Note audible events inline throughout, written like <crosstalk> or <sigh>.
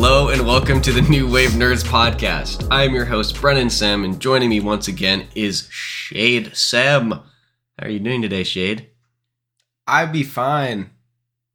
Hello and welcome to the New Wave Nerds podcast. I am your host, Brennan Sam, and joining me once again is Shade Sam. How are you doing today, Shade? I'd be fine.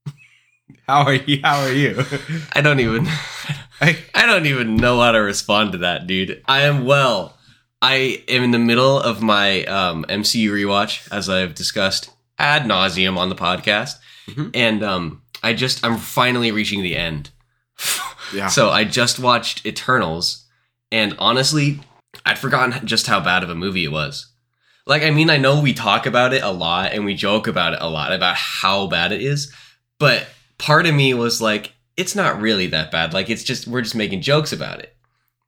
<laughs> How are you? How are you? I don't even <laughs> I, I don't even know how to respond to that, dude. I am well. I am in the middle of my um, MCU rewatch, as I've discussed ad nauseum on the podcast, Mhm. and um, I just I'm finally reaching the end. <laughs> So I just watched Eternals, and honestly, I'd forgotten just how bad of a movie it was. Like, I mean, I know we talk about it a lot and we joke about it a lot about how bad it is, but part of me was like, it's not really that bad. Like, it's just, we're just making jokes about it.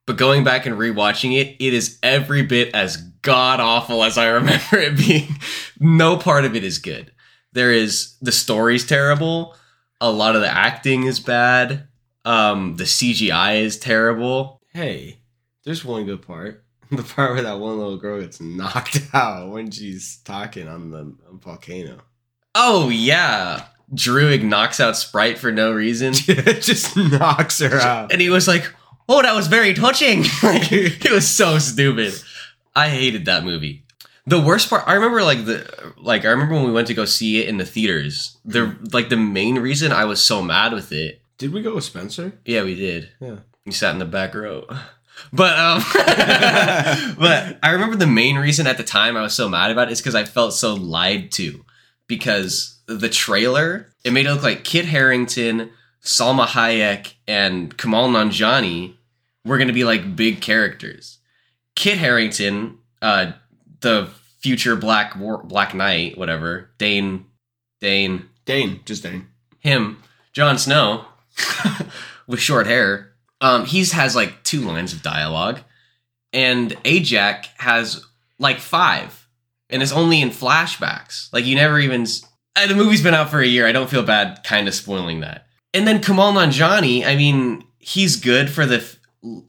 But going back and rewatching it, it is every bit as god awful as I <laughs> remember it being. No part of it is good. There is, the story's terrible. A lot of the acting is bad. Um, the CGI is terrible. hey, there's one good part. <laughs> The part where that one little girl gets knocked <laughs> out when she's talking on the volcano. Oh yeah, Druig knocks out Sprite for no reason, <laughs> it just knocks her out. and he was like, "Oh, that was very touching." like, it was so stupid. I hated that movie. The worst part, I remember like the like I remember when we went to go see it in the theaters. The like the main reason I was so mad with it. Did we go with Spencer? Yeah, we did. Yeah. We sat in the back row. <laughs> But um <laughs> but I remember the main reason at the time I was so mad about it is because I felt so lied to. Because the trailer, it made it look like Kit Harington, Salma Hayek, and Kamal Nanjiani were gonna be like big characters. Kit Harington, uh the future Black War- Black Knight, whatever, Dane Dane Dane, just Dane. him, Jon Snow, <laughs> with short hair, um, he's has like two lines of dialogue, and Ajak has like five, and it's only in flashbacks. Like you never even. uh, The movie's been out for a year. I don't feel bad, kind of spoiling that. And then Kamal Nanjiani, I mean, he's good for the f-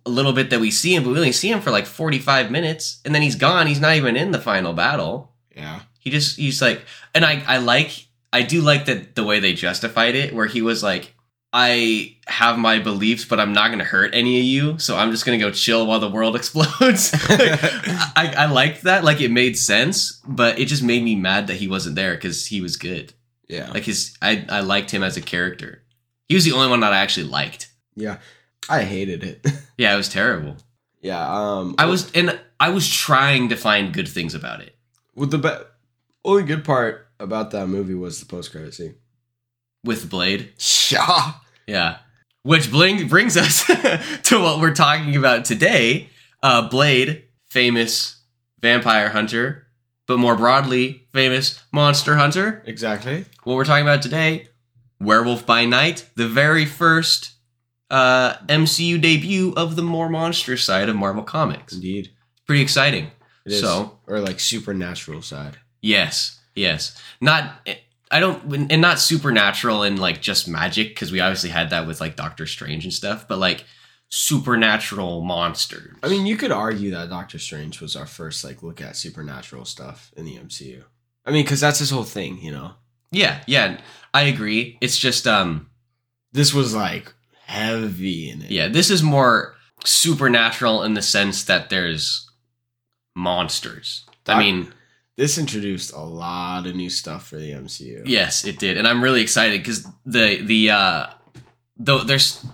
little bit that we see him, but we only see him for like forty five minutes, and then he's gone. He's not even in the final battle. Yeah. He just he's like, and I I like I do like that the way they justified it, where he was like, I have my beliefs, but I'm not gonna hurt any of you, so I'm just gonna go chill while the world <laughs> explodes. I I liked that, like it made sense, but it just made me mad that he wasn't there because he was good. Yeah. Like his I I liked him as a character. He was the only one that I actually liked. yeah. I hated it. <laughs> Yeah, it was terrible. yeah. Um. I was and I was trying to find good things about it. With the be- only good part about that movie was the post credit scene. With Blade. Yeah. Yeah. Which bling- brings us <laughs> to what we're talking about today. Uh, Blade, famous vampire hunter, but more broadly, famous monster hunter. Exactly. What we're talking about today, Werewolf by Night, the very first uh, MCU debut of the more monster side of Marvel Comics. Indeed. Pretty exciting. It is. So- or like supernatural side. Yes, yes. Not I don't and not supernatural and like just magic because we obviously had that with like Doctor Strange and stuff, but like supernatural monsters. I mean, you could argue that Doctor Strange was our first like look at supernatural stuff in the MCU. I mean, because that's his whole thing, you know. yeah, yeah, I agree. It's just um This was like heavy in it. yeah, this is more supernatural in the sense that there's monsters. I mean, This introduced a lot of new stuff for the MCU. Yes, it did, and I'm really excited because the the uh, though there's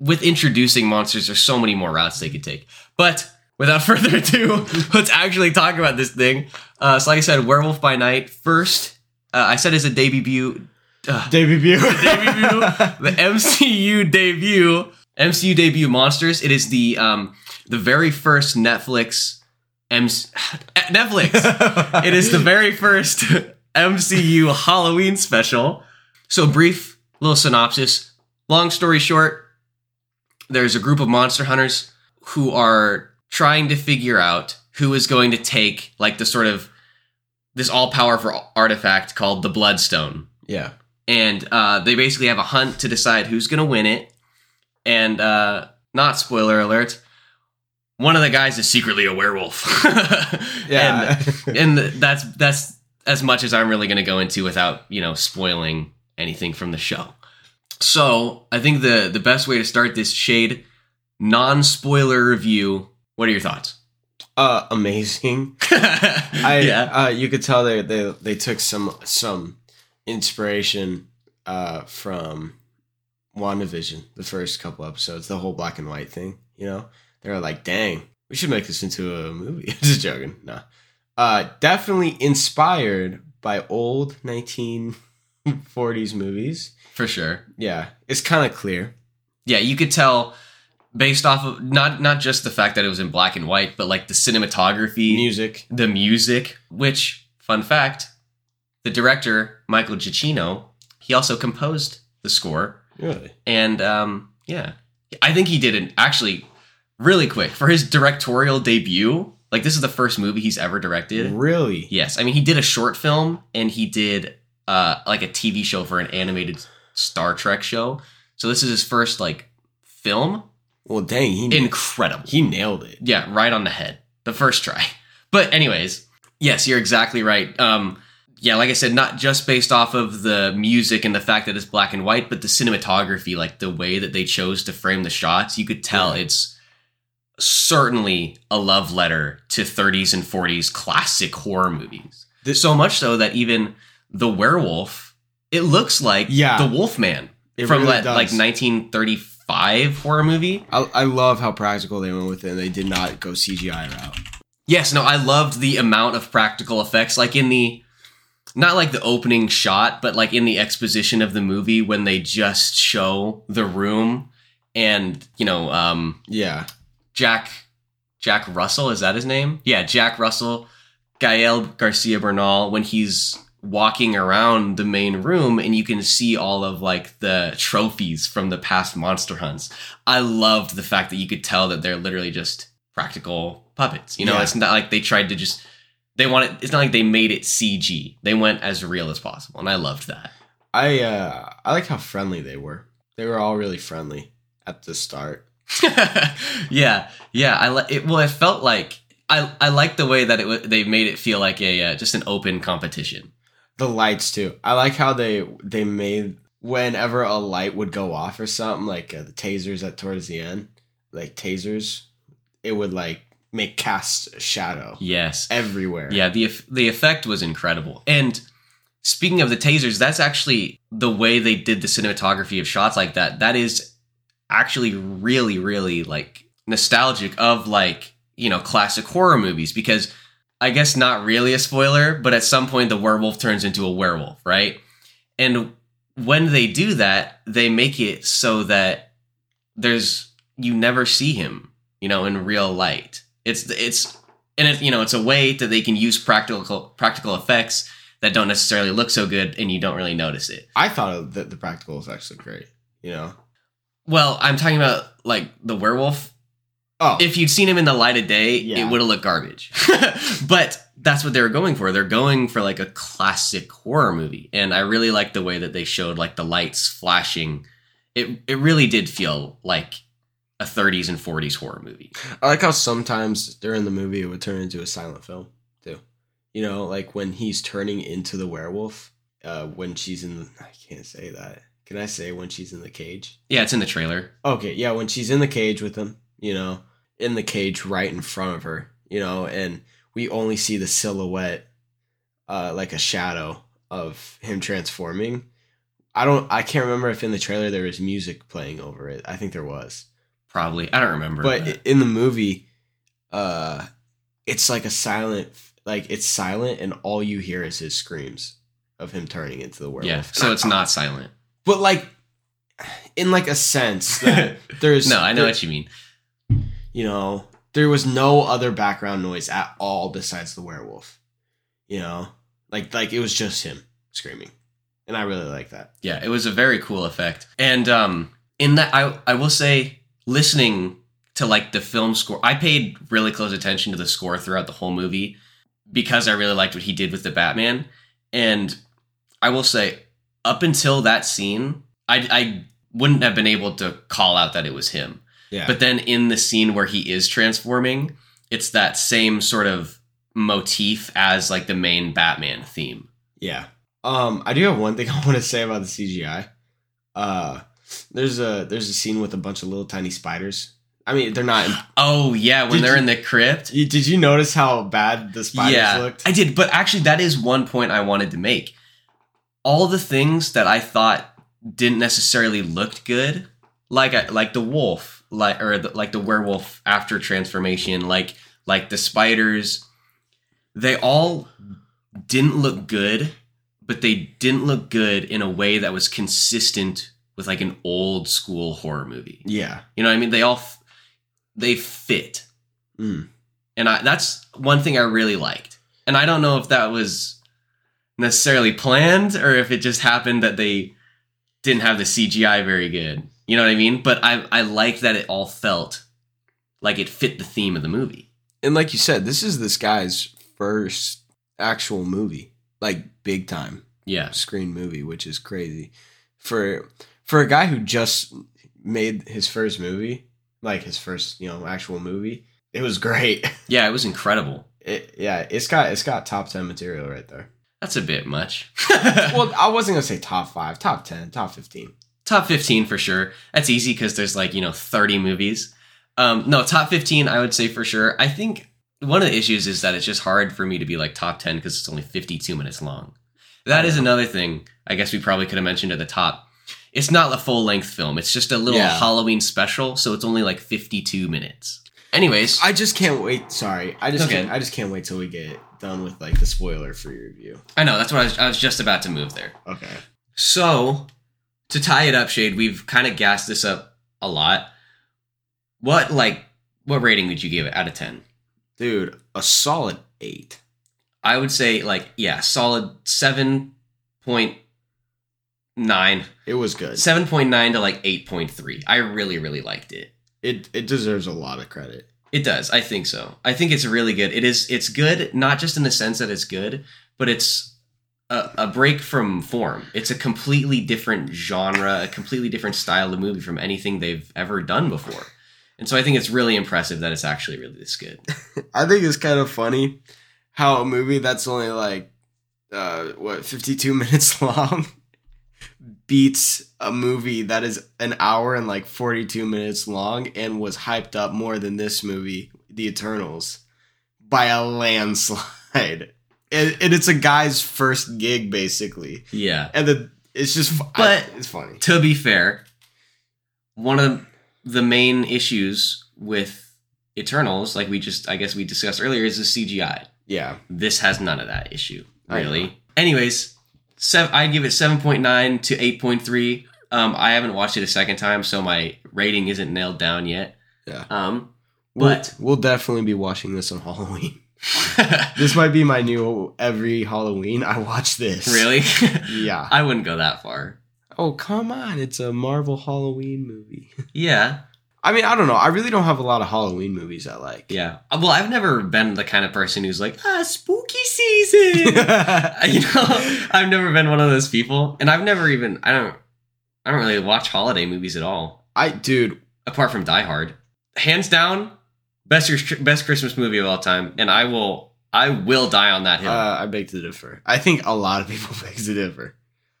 with introducing monsters, there's so many more routes they could take. But without <laughs> further ado, let's actually talk about this thing. Uh, so, like I said, Werewolf by Night. First, uh, I said it's a debut. Uh, Debut. <laughs> debut, the MCU debut, MCU debut monsters. It is the um the very first Netflix MC, <sighs> Netflix. It is the very first <laughs> MCU Halloween special. So, brief little synopsis. Long story short, there's a group of monster hunters who are trying to figure out who is going to take, like, the sort of this all powerful artifact called the Bloodstone. yeah. And uh, they basically have a hunt to decide who's going to win it. And, uh, not spoiler alert, one of the guys is secretly a werewolf. <laughs> Yeah. and, and that's that's as much as I'm really going to go into without you know spoiling anything from the show. So I think the the best way to start this shade non spoiler review. What are your thoughts? Uh, amazing. <laughs> I yeah. uh, you could tell they they they took some some inspiration uh from WandaVision, the first couple episodes, the whole black and white thing. You know, they were like, "Dang, we should make this into a movie." <laughs> Just joking. No, uh, definitely inspired by old 1940s movies. For sure. Yeah, it's kind of clear. Yeah, you could tell based off of not not just the fact that it was in black and white, but like the cinematography, Music. the music, which fun fact, the director, Michael Giacchino, he also composed the score Really? and um yeah. I think he did it actually really quick for his directorial debut. Like this is the first movie he's ever directed. Really? Yes, I mean he did a short film and he did uh like a TV show for an animated Star Trek show. So this is his first like film. Well, dang, he Incredible. he nailed it. Yeah, right on the head. The first try. <laughs> But anyways, yes, you're exactly right. Um yeah, like I said, not just based off of the music and the fact that it's black and white, but the cinematography, like the way that they chose to frame the shots, you could tell Yeah. it's certainly a love letter to 30s and 40s classic horror movies. This- so much so that even the werewolf, it looks like Yeah. the Wolfman It from really that does. like 1935 horror movie. I, I love how practical they went with it. and They did not go CGI route. Yes, no, I loved the amount of practical effects, like in the not like the opening shot, but like in the exposition of the movie when they just show the room and you know, um, Yeah, Jack Jack Russell is that his name? Yeah, Jack Russell, Gael Garcia Bernal when he's walking around the main room and you can see all of like the trophies from the past monster hunts. I loved the fact that you could tell that they're literally just practical puppets. You know, Yeah. it's not like they tried to just they wanted it's not like they made it CG. They went as real as possible and I loved that. I uh, I like how friendly they were. They were all really friendly at the start. <laughs> yeah, yeah. I li- it. Well, it felt like I I like the way that it was. They made it feel like a uh, just an open competition. The lights too. I like how they they made whenever a light would go off or something like uh, the tasers at towards the end, like tasers, it would like make cast a shadow Yes. everywhere. Yeah. The the effect was incredible. And speaking of the tasers, that's actually the way they did the cinematography of shots like that. That is actually really really like nostalgic of like you know classic horror movies because I guess not really a spoiler, but at some point the werewolf turns into a werewolf, right? And when they do that, they make it so that there's you never see him, you know, in real light. It's it's and it, you know it's a way that they can use practical practical effects that don't necessarily look so good and you don't really notice it. I thought that the practical effects looked great. You know. Well, I'm talking about like the werewolf. Oh, If you'd seen him in the light of day, Yeah. it would have looked garbage. <laughs> but that's what they were going for. They're going for like a classic horror movie, and I really like the way that they showed like the lights flashing. It it really did feel like a 30s and 40s horror movie. I like how sometimes during the movie it would turn into a silent film too. You know, like when he's turning into the werewolf, uh, when she's in the I can't say that. Can I say when she's in the cage? Yeah, it's in the trailer. Okay, yeah, when she's in the cage with him, you know, in the cage right in front of her, you know, and we only see the silhouette uh like a shadow of him transforming. I don't I can't remember if in the trailer there was music playing over it. I think there was. Probably. I don't remember. but i- in the movie uh it's like a silent like it's silent and all you hear is his screams of him turning into the werewolf yeah, so it's not silent. But like in like a sense that <laughs> there's no, I know there- what you mean. you know there was no other background noise at all besides the werewolf you know like like it was just him screaming and i really like that Yeah, it was a very cool effect. And um in that I I will say listening to like the film score, I paid really close attention to the score throughout the whole movie because I really liked what he did with the Batman. And I will say up until that scene, I I wouldn't have been able to call out that it was him. yeah But then in the scene where he is transforming, it's that same sort of motif as like the main Batman theme. yeah um i do have one thing <laughs> i want to say about the cgi Uh, there's a there's a scene with a bunch of little tiny spiders. I mean, they're not. Oh yeah, when Did they're you- in the crypt. You, did you notice how bad the spiders yeah, looked? I did, but actually, that is one point I wanted to make. All the things that I thought didn't necessarily look good, like uh, like the wolf, like or the, like the werewolf after transformation, like like the spiders, they all didn't look good, but they didn't look good in a way that was consistent with like an old school horror movie. yeah. You know what I mean? They all f- they fit Mm. and I, that's one thing I really liked. And I don't know if that was necessarily planned or if it just happened that they didn't have the CGI very good. You know what I mean? But I I like that it all felt like it fit the theme of the movie. And like you said, this is this guy's first actual movie, like big time Yeah. screen movie, which is crazy for for a guy who just made his first movie, like his first you know actual movie. It was great. <laughs> Yeah, it was incredible. It, yeah, it's got it's got top ten material right there. That's a bit much. <laughs> Well, I wasn't gonna say top five, top ten, top fifteen. top 15 for sure. That's easy because there's like, you know, 30 movies. Um, no, top 15, I would say for sure. I think one of the issues is that it's just hard for me to be like top 10 because it's only 52 minutes long. That is another thing I guess we probably could have mentioned at the top. It's not a full length film, it's just a little Yeah. Halloween special, so it's only like 52 minutes. Anyways, I just can't wait. Sorry, I just Okay. can't, I just can't wait till we get done with like the spoiler free review. I know, that's what I was, I was just about to move there. Okay. So, to tie it up, Shade, we've kind of gassed this up a lot. What like what rating would you give it out of ten? Dude, a solid eight. I would say like yeah, solid seven point nine. It was good. Seven point nine to like eight point three. I really, really liked it. It it deserves a lot of credit. It does. I think so. I think it's really good. It is. It's good, not just in the sense that it's good, but it's a, a break from form. It's a completely different genre, a completely different style of movie from anything they've ever done before. And so I think it's really impressive that it's actually really this good. <laughs> I think it's kind of funny how a movie that's only like uh what 52 <laughs> minutes long beats a movie that is an hour and like 42 minutes long and was hyped up more than this movie The Eternals by a landslide. <laughs> And, and it's a guy's first gig basically. Yeah. And the it's just But- I- it's funny. To be fair, one of the main issues with Eternals, like we just, I guess we discussed earlier, is the CGI. Yeah. This has none of that issue, really. Anyways, sev- I give it 7.9 to 8.3. Um, I haven't watched it a second time, so my rating isn't nailed down yet. Yeah. Um, We'll, But- we'll definitely be watching this on Halloween. <laughs> This might be my new every Halloween. I watch this. really? <laughs> Yeah. I wouldn't go that far. Oh, come on. It's a Marvel Halloween movie. <laughs> Yeah, I mean, I don't know. I really don't have a lot of Halloween movies I like. yeah. Uh, Well, I've never been the kind of person who's like, ah, spooky season. <laughs> you know, <laughs> I've never been one of those people, and I've never even I don't I don't really watch holiday movies at all, I, dude, apart from Die Hard. Hands down, best best Christmas movie of all time, and I will I will die on that hill. uh, I beg to differ. I think a lot of people <laughs> beg to differ.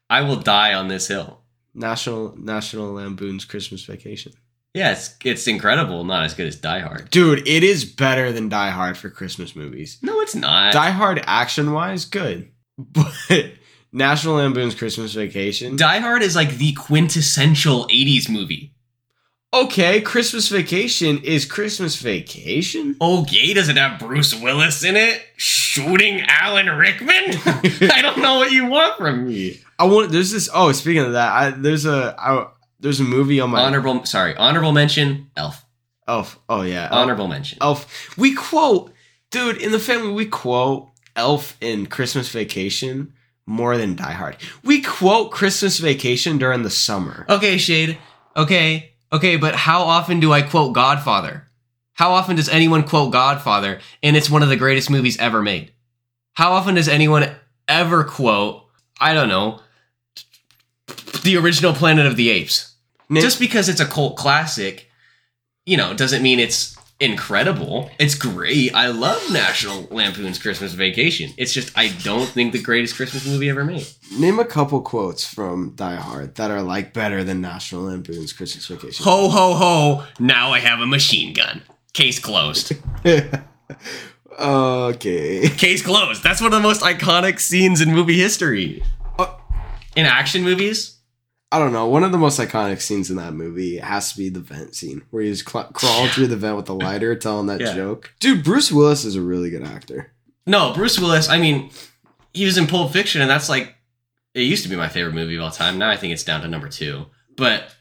I will die on this hill. National National Lampoon's Christmas Vacation. Yeah, it's it's incredible. Not as good as Die Hard. Dude, it is better than Die Hard for Christmas movies. No, it's not. Die Hard action wise, good. <laughs> But National Lampoon's Christmas Vacation. Die Hard is like the quintessential '80s movie. okay, Christmas Vacation is Christmas Vacation. Oh, Okay, does it have Bruce Willis in it shooting Alan Rickman? <laughs> I don't know what you want from me. I want. There's this. Oh, speaking of that, I, there's a I, there's a movie on my Honorable, sorry, honorable mention. Elf. Elf. Oh yeah, Honorable mention. Elf. We quote, dude, in the family, we quote Elf in Christmas Vacation more than Die Hard. We quote Christmas Vacation during the summer. Okay, Shade. Okay, okay, but how often do I quote Godfather? How often does anyone quote Godfather and it's one of the greatest movies ever made? How often does anyone ever quote, I don't know, the original Planet of the Apes? Nick, Just because it's a cult classic, you know, doesn't mean it's incredible. It's great. I love National Lampoon's Christmas Vacation. It's just I don't think the greatest Christmas movie ever made. Name a couple quotes from Die Hard that are like better than National Lampoon's Christmas Vacation. Ho ho ho! Now I have a machine gun. Case closed. <laughs> okay. Case closed. That's one of the most iconic scenes in movie history. Uh, in action movies? I don't know. One of the most iconic scenes in that movie has to be the vent scene where he's cl- crawling through the vent with the lighter, telling that Yeah. joke. Dude, Bruce Willis is a really good actor. No, Bruce Willis. I mean, he was in Pulp Fiction, and that's like it used to be my favorite movie of all time. Now I think it's down to number two, but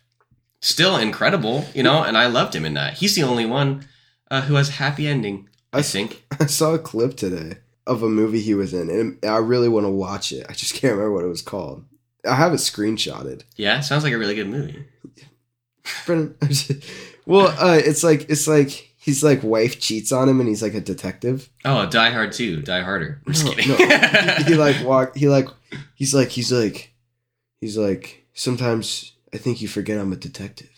still incredible, you know. And I loved him in that. He's the only one uh, who has a happy ending. I think. <laughs> I saw a clip today of a movie he was in, and I really want to watch it. I just can't remember what it was called. I have it screenshotted. Yeah, sounds like a really good movie. Brennan, <laughs> well, uh, it's like it's like he's like wife cheats on him, and he's like a detective. Oh, Die Hard too. Die Harder. I'm just No, kidding. no. <laughs> he, he like walk. He like he's like he's like he's like sometimes I think you forget I'm a detective.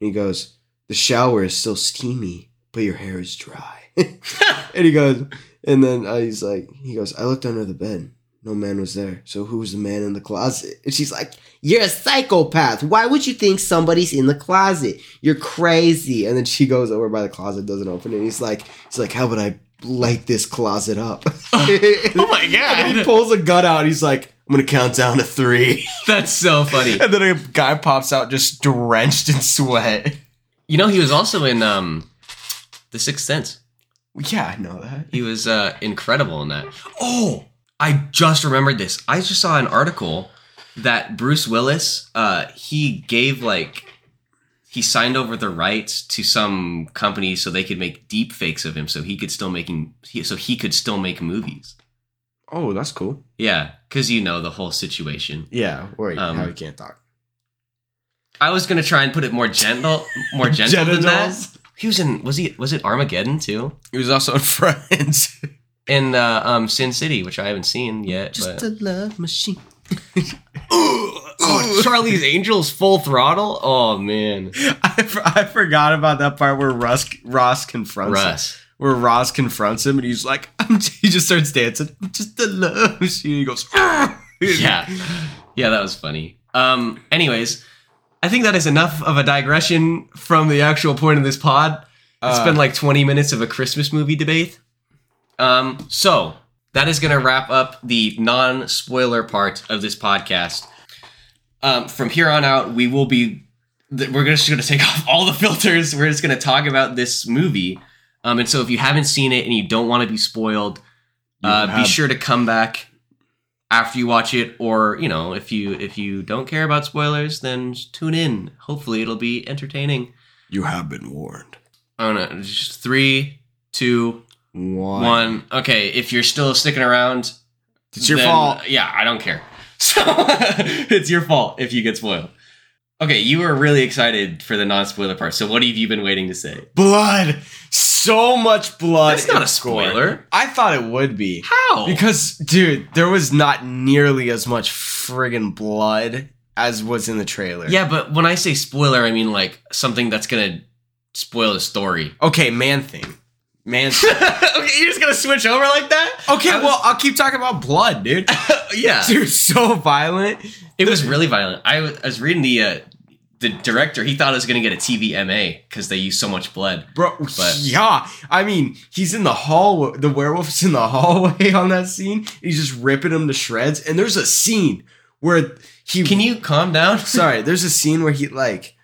And he goes, the shower is still steamy, but your hair is dry. <laughs> and he goes, and then uh, he's like, he goes, I looked under the bed. No man was there. So who was the man in the closet? And she's like, You're a psychopath. Why would you think somebody's in the closet? You're crazy. And then she goes over by the closet, doesn't open it. And he's like, he's like, How would I light this closet up? <laughs> oh my <laughs> And he pulls a gun out. He's like, I'm gonna count down to three. <laughs> that's so funny. And then a guy pops out just drenched in sweat. You know, he was also in um, The Sixth Sense. Yeah, I know that. He was uh, incredible in that. Oh, I just remembered this. I just saw an article that Bruce Willis, uh, he gave like he signed over the rights to some company so they could make deep fakes of him, so he could still making so he could still make movies. Oh, that's cool. Yeah, because you know the whole situation. Yeah, or Um, how he can't talk. I was gonna try and put it more gentle, more gentle than <laughs> that. He was in was he was it Armageddon too? He was also in <laughs> Friends. In uh, um, Sin City, which I haven't seen yet. but... a love machine. <laughs> Oh, Charlie's Angels full throttle? Oh man. I, for- I forgot about that part where Russ Ross confronts him. Where Ross confronts him and he's like, I'm, he just starts dancing. I'm just a love machine. He goes, "Ah!" Yeah. Yeah, that was funny. Um, anyways, I think that is enough of a digression from the actual point of this pod. It's Uh, been like 20 minutes of a Christmas movie debate. Um, so that is gonna wrap up the non-spoiler part of this podcast. Um, from here on out, we will be we're just gonna take <laughs> off all the filters. We're just gonna talk about this movie. Um, and so if you haven't seen it and you don't want to be spoiled, uh, be sure to come back after you watch it, or you know, if you if you don't care about spoilers, then tune in. Hopefully, it'll be entertaining. You have been warned. i don't no, just three, two, One. one. Okay, if you're still sticking around, It's your then- fault. Yeah, I don't care. <laughs> So <laughs> it's your fault if you get spoiled. Okay, you were really excited for the non-spoiler part. So what have you been waiting to say? Blood. So much blood. That's not a gore. spoiler. I thought it would be. How? Because, dude, there was not nearly as much friggin' blood as was in the trailer. yeah, but when I say spoiler, I mean like something that's gonna spoil the story. Okay, man thing. Man <laughs> okay, you're just gonna switch over like that? Okay, was- well, I'll keep talking about blood, dude. <laughs> yeah, <laughs> Dude, so violent. it was really violent. I was, I was reading the uh, the director. He thought I was gonna get a TVMA because they use so much blood. Bro, But- yeah. I mean, he's in the hallway. The werewolf's in the hallway on that scene. He's just ripping him to shreds. And there's a scene where he. Can you calm down? Sorry, there's a scene where he, like,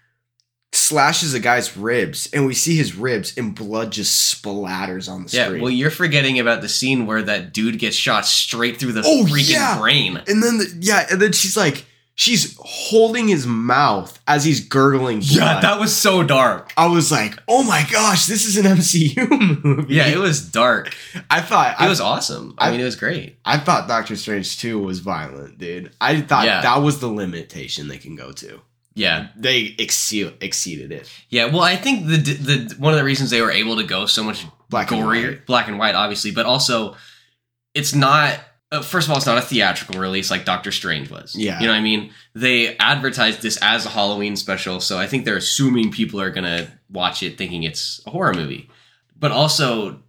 slashes a guy's ribs. And we see his ribs, and blood just splatters on the Yeah, screen. well, you're forgetting about the scene where that dude gets shot straight through the Oh, freaking yeah. brain. and then, the, yeah, and then she's like, she's holding his mouth as he's gurgling blood. Yeah, that was so dark. I was like, oh my gosh, this is an <laughs> MCU movie. Yeah, it was dark. I thought It I was awesome. I, I- mean, it was great. I thought Doctor Strange 2 was violent, dude. I thought Yeah. that was the limitation they can go to. Yeah, They exceed, exceeded it. yeah. Well, I think the the one of the reasons they were able to go so much Black and white. black and white, obviously, but also it's not. Uh, first of all, it's not a theatrical release like Doctor Strange was. Yeah. you know what I mean. They advertised this as a Halloween special, so I think they're assuming people are gonna watch it thinking it's a horror movie. but also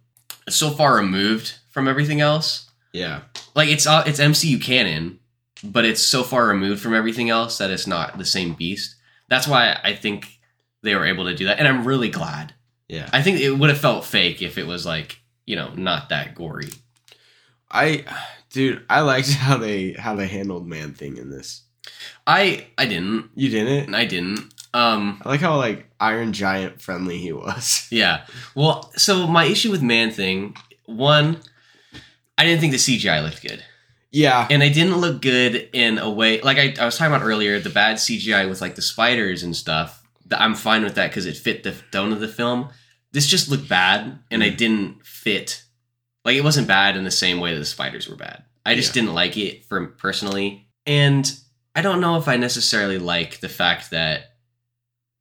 so far removed from everything else. Yeah. Like it's uh, it's MCU canon, but it's so far removed from everything else that it's not the same beast. That's why I think they were able to do that, and I'm really glad. Yeah. I think it would have felt fake if it was like you know not that gory. I dude, I liked <laughs> how they how they handled Man Thing in this. I I didn't. You didn't? I didn't. Um. I like how like Iron Giant friendly he was. <laughs> Yeah. Well, so my issue with Man Thing, one, I didn't think the CGI looked good. Yeah. And it didn't look good in a way like I, I was talking about earlier, the bad CGI with like the spiders and stuff. I'm fine with that because it fit the tone of the film. This just looked bad and it didn't fit. Like it wasn't bad in the same way that the spiders were bad. I just Yeah. didn't like it from personally. And I don't know if I necessarily like the fact that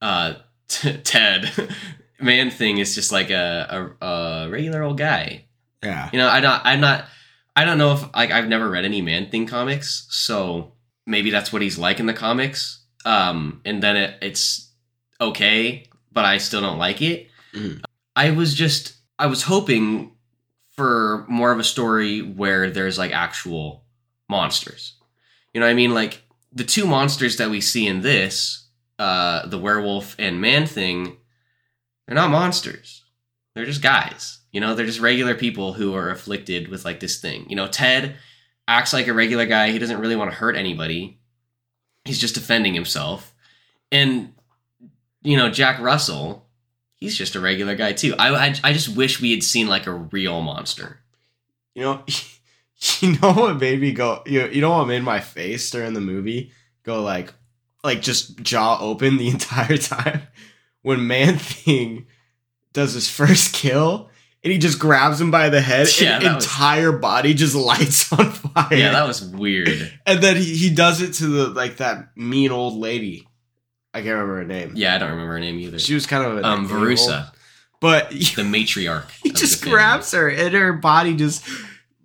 uh <laughs> Ted <laughs> Man Thing is just like a, a, a regular old guy. Yeah. You know, I don't, I'm not, I don't know if like I've never read any Man Thing comics, so maybe that's what he's like in the comics. Um, and then it, it's okay, but I still don't like it. Mhm. I was just, I was hoping for more of a story where there's like actual monsters. You know what I mean? Like the two monsters that we see in this, uh, the werewolf and man thing, they're not monsters. They're just guys. You know, they're just regular people who are afflicted with like this thing. You know, Ted acts like a regular guy. He doesn't really want to hurt anybody. He's just defending himself. And you know, Jack Russell, he's just a regular guy too. I I, I just wish we had seen like a real monster. You know, <laughs> you know what made me go? You you know what made my face during the movie go like, like just jaw open the <laughs> entire time when Man Thing does his first kill and he just grabs him by the head Yeah, and that was- entire body just <laughs> lights on fire. Yeah, that was weird. and then he, he does it to the like that mean old lady. I can't remember her name. Yeah, I don't remember her name either. She was kind of an Um. Verussa, but <laughs> the matriarch. he just grabs her and her body just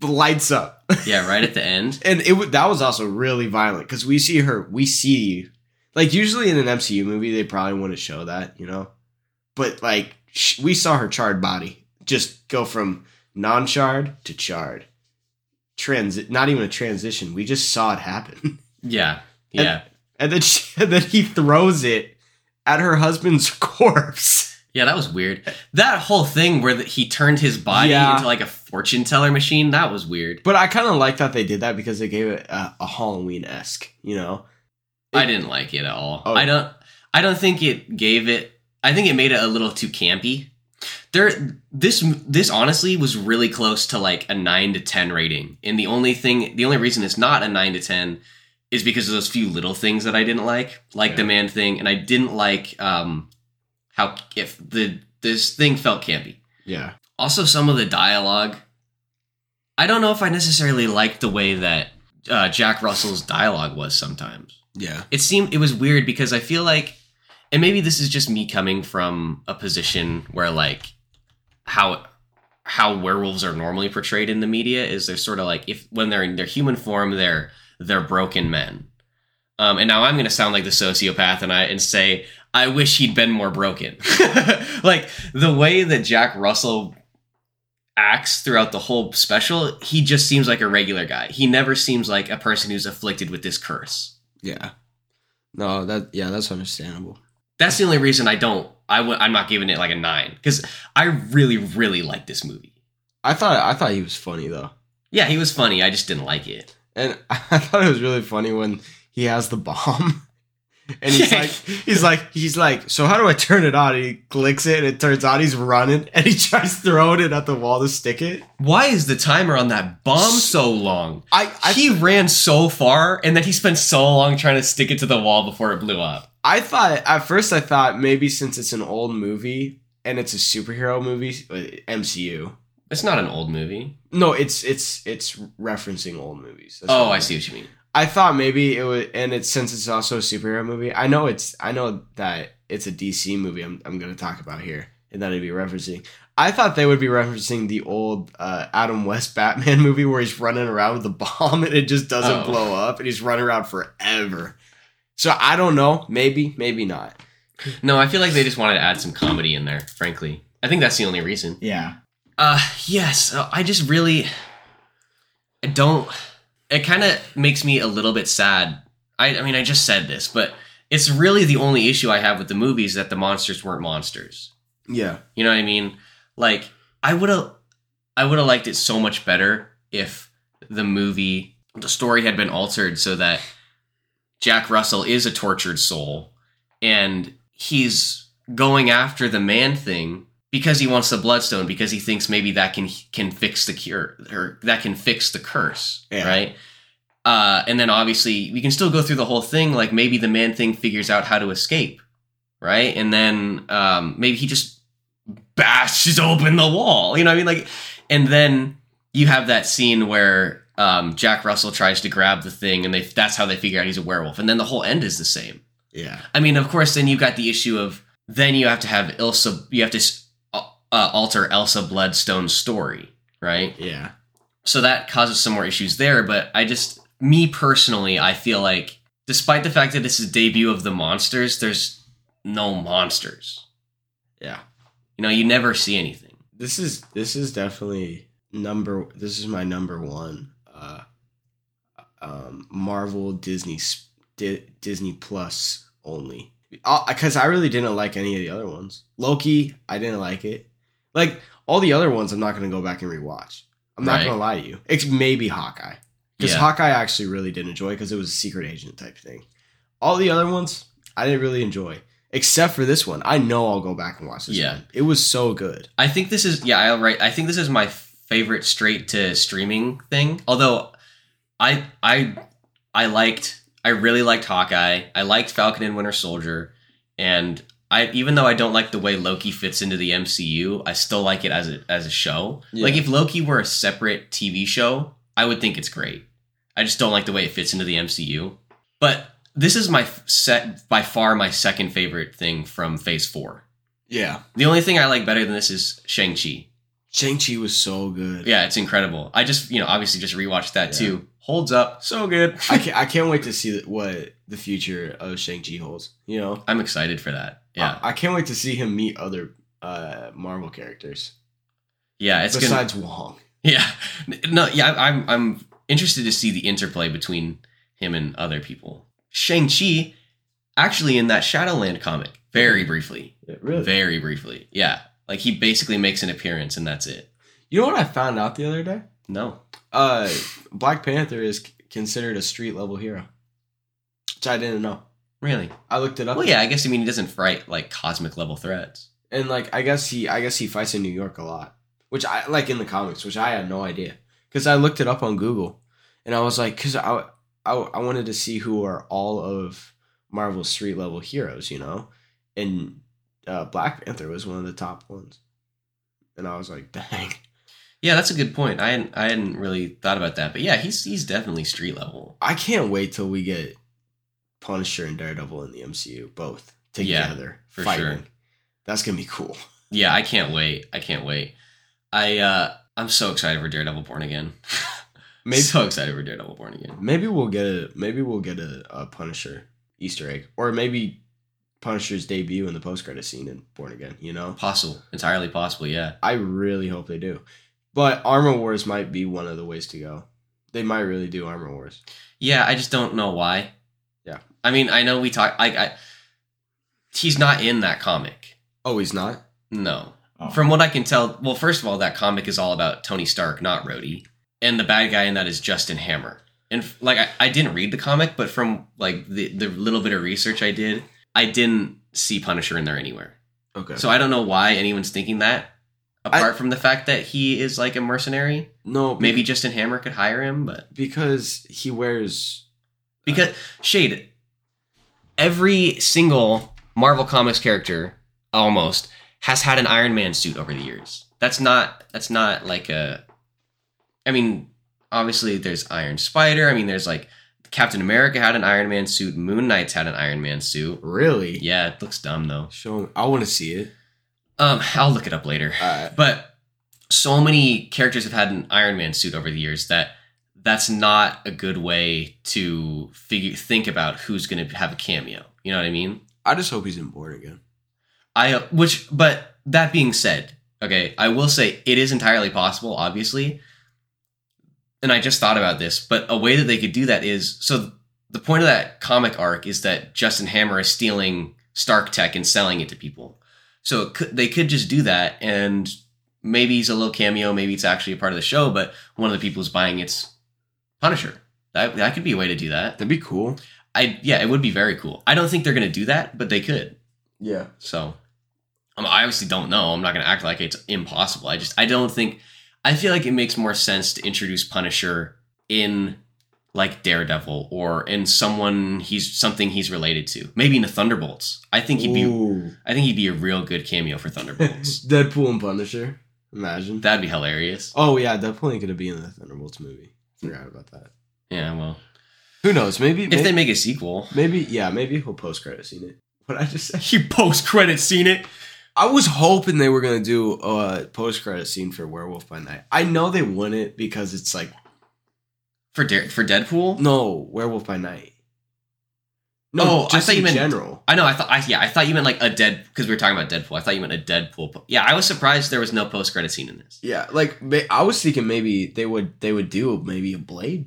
lights up. Yeah, right at the <laughs> end. and it that was also really violent because we see her we see like usually in an mcu movie they probably wouldn't show that you know but like sh- we saw her charred body just go from non-charred to charred transit not even a transition we just saw it happen <laughs> Yeah, yeah, and then she, and then he throws it at her husband's <laughs> corpse yeah. That was weird. That whole thing where the, he turned his body Yeah. into like a fortune teller machine. That was weird. but i kind of like that they did that because they gave it a, a halloween-esque you know I didn't like it at all. Oh. I don't. I don't think it gave it. I think it made it a little too campy. There, this this honestly was really close to like a nine to ten rating, and the only thing, the only reason it's not a nine to ten, is because of those few little things that I didn't like, like the man thing, and I didn't like um how if the this thing felt campy. yeah. Also, some of the dialogue. I don't know if I necessarily liked the way that uh, Jack Russell's dialogue was sometimes. Yeah. It seemed it was weird because I feel like, and maybe this is just me coming from a position where like how how werewolves are normally portrayed in the media is they're sort of like if when they're in their human form they're they're broken men. Um, and now I'm going to sound like the sociopath and I and say I wish he'd been more broken. <laughs> like the way that Jack Russell acts throughout the whole special, he just seems like a regular guy. He never seems like a person who's afflicted with this curse. Yeah. No, that yeah, that's understandable. That's the only reason I don't. I w- I'm not giving it like a nine because I really, really like this movie. I thought I thought he was funny though. Yeah, he was funny. I just didn't like it. And <laughs> I thought it was really funny when he has the bomb. <laughs> And he's like he's like he's like, so how do I turn it on? And he clicks it and it turns on, he's running <laughs> and he tries throwing it at the wall to stick it. Why is the timer on that bomb so long? I I, he ran so far and then he spent so long trying to stick it to the wall before it blew up. I thought at first I thought maybe since it's an old movie and it's a superhero movie, uh, MCU. It's not an old movie. No, it's it's it's referencing old movies. That's Oh, I see what you mean. I thought maybe it would, and it's since it's also a superhero movie. I know it's, I know that it's a DC movie. I'm, I'm going to talk about here, and that it'd be referencing. I thought they would be referencing the old uh, Adam West <laughs> Batman movie where he's running around with the bomb and it just doesn't Oh. blow up, and he's running around forever. So I don't know. Maybe, maybe not. No, I feel like they just wanted to add some comedy in there, frankly. I think that's the only reason. Yeah. Uh, yes. uh, I just really, I don't. It kind of makes me a little bit sad. I, I mean, I just said this, but it's really the only issue I have with the movie is that the monsters weren't monsters. Yeah. You know what I mean? Like, I would have, I would have liked it so much better if the movie, the story had been altered so that Jack Russell is a tortured soul, and he's going after the man thing because he wants the bloodstone because he thinks maybe that can can fix the cure or that can fix the curse Yeah. right? Uh, and then obviously we can still go through the whole thing like maybe the man thing figures out how to escape right? And then um, maybe he just bashes open the wall you know what i mean? Like and then you have that scene where um, jack russell tries to grab the thing and they that's how they figure out he's a werewolf and then the whole end is the same Yeah. I mean, of course, then you've got the issue of then you have to have Elsa, you have to uh, uh, alter Elsa Bloodstone's story, right? Yeah. So that causes some more issues there. But I just, me personally, I feel like despite the fact that this is debut of the monsters, there's no monsters. Yeah. You know, you never see anything. This is this is definitely number. This is my number one. Uh, um, Marvel Disney Di- Disney Plus only. Because I really didn't like any of the other ones. Loki, I didn't like it. Like all the other ones, I'm not gonna go back and rewatch. I'm not Right. gonna lie to you. It's maybe Hawkeye. Because Yeah. Hawkeye I actually really did enjoy because it was a secret agent type thing. All the other ones I didn't really enjoy, except for this one. I know I'll go back and watch this Yeah. one. It was so good. I think this is yeah, I right. I think this is my favorite straight to streaming thing. Although I I I liked I really liked Hawkeye. I liked Falcon and Winter Soldier and I even though I don't like the way Loki fits into the MCU, I still like it as a as a show. Yeah. Like if Loki were a separate TV show, I would think it's great. I just don't like the way it fits into the MCU. But this is my set by far my second favorite thing from Phase 4. Yeah. The only thing I like better than this is Shang-Chi. Shang-Chi was so good. Yeah, it's incredible. I just, you know, obviously just rewatched that Yeah. too. Holds up. So good. I can't, I <laughs> can't wait to see what the future of Shang-Chi holds. You know? I'm excited for that. Yeah. I, I can't wait to see him meet other uh, Marvel characters. yeah, it's gonna besides Wong. Yeah. <laughs> No, yeah, I'm I'm interested to see the interplay between him and other people. Shang-Chi actually in that Shadowland comic, very briefly. Yeah, really? Very briefly. Yeah. Like he basically makes an appearance and that's it. You know what I found out the other day? No. Uh, Black Panther is c- considered a street level hero, which I didn't know. Really? I looked it up. Well, yeah, I guess I mean he doesn't fight like cosmic level threats. and like I guess he I guess he fights in New York a lot, which I like in the comics, which I had no idea because I looked it up on Google, and I was like, because I, I I wanted to see who are all of Marvel's street level heroes, you know, and uh, Black Panther was one of the top ones, and I was like, <laughs> dang, Yeah, that's a good point. I hadn't, I hadn't really thought about that, but yeah, he's he's definitely street level. I can't wait till we get Punisher and Daredevil in the MCU both Yeah, together for fighting. sure. That's gonna be cool. <laughs> Yeah, I can't wait. I can't wait. I uh I'm so excited for Daredevil Born Again. <laughs> Maybe so excited for Daredevil Born Again. Maybe we'll get a maybe we'll get a, a Punisher Easter egg, or maybe Punisher's debut in the post credit scene in Born Again. You know, Possible. Entirely possible, yeah. I really hope they do. But Armor Wars might be one of the ways to go. They might really do Armor Wars. Yeah, I just don't know why. Yeah. I mean, I know we talk I I he's not in that comic. Oh, he's not. No. Oh. From what I can tell, well, first of all, that comic is all about Tony Stark, not Rhodey. And the bad guy in that is Justin Hammer. And like I, I didn't read the comic, but from like the, the little bit of research I did, I didn't see Punisher in there anywhere. Okay. So I don't know why anyone's thinking that. Apart from the fact that he is like a mercenary, no, be- maybe Justin Hammer could hire him, but because he wears. Uh, because Shade, every single Marvel Comics character almost has had an Iron Man suit over the years. That's not that's not like a I mean, obviously there's Iron Spider, I mean there's like Captain America had an Iron Man suit, Moon Knight's had an Iron Man suit. Really? Yeah, it looks dumb though. Show. I want to see it. Um I'll look it up later. But so many characters have had an Iron Man suit over the years that that's not a good way to figure think about who's going to have a cameo. You know what I mean? I just hope he's in Born Again. I which but that being said, okay, I will say it is entirely possible, obviously. And I just thought about this, but a way that they could do that is so the point of that comic arc is that Justin Hammer is stealing Stark tech and selling it to people. So it could, they could just do that, and maybe he's a little cameo, maybe it's actually a part of the show, but one of the people who's buying it's Punisher. That that could be a way to do that. That'd be cool. I yeah, it would be very cool. I don't think they're gonna do that, but they could. Yeah. So um, I obviously don't know. I'm not gonna act like it's impossible. I just I don't think I feel like it makes more sense to introduce Punisher in like Daredevil or in someone he's something he's related to. Maybe in the Thunderbolts. I think he'd be Ooh. I think he'd be a real good cameo for Thunderbolts. <laughs> Deadpool and Punisher. Imagine. That'd be hilarious. oh yeah, Deadpool ain't gonna be in the Thunderbolts movie. Forgot about that. Yeah, well. Who knows? Maybe If maybe, they make a sequel. maybe yeah, maybe he'll post credit scene it. What I just said. <laughs> You post credit scene it. I was hoping they were gonna do a post credit scene for Werewolf by Night. I know they wouldn't because it's like For Dare for Deadpool? no Werewolf by Night. No, Oh, I just thought you meant- general. I know. I thought. I, yeah, I thought you meant like a dead because we were talking about Deadpool. I thought you meant a Deadpool. po- Yeah, I was surprised there was no post credit scene in this. Yeah, like I was thinking maybe they would they would do maybe a Blade.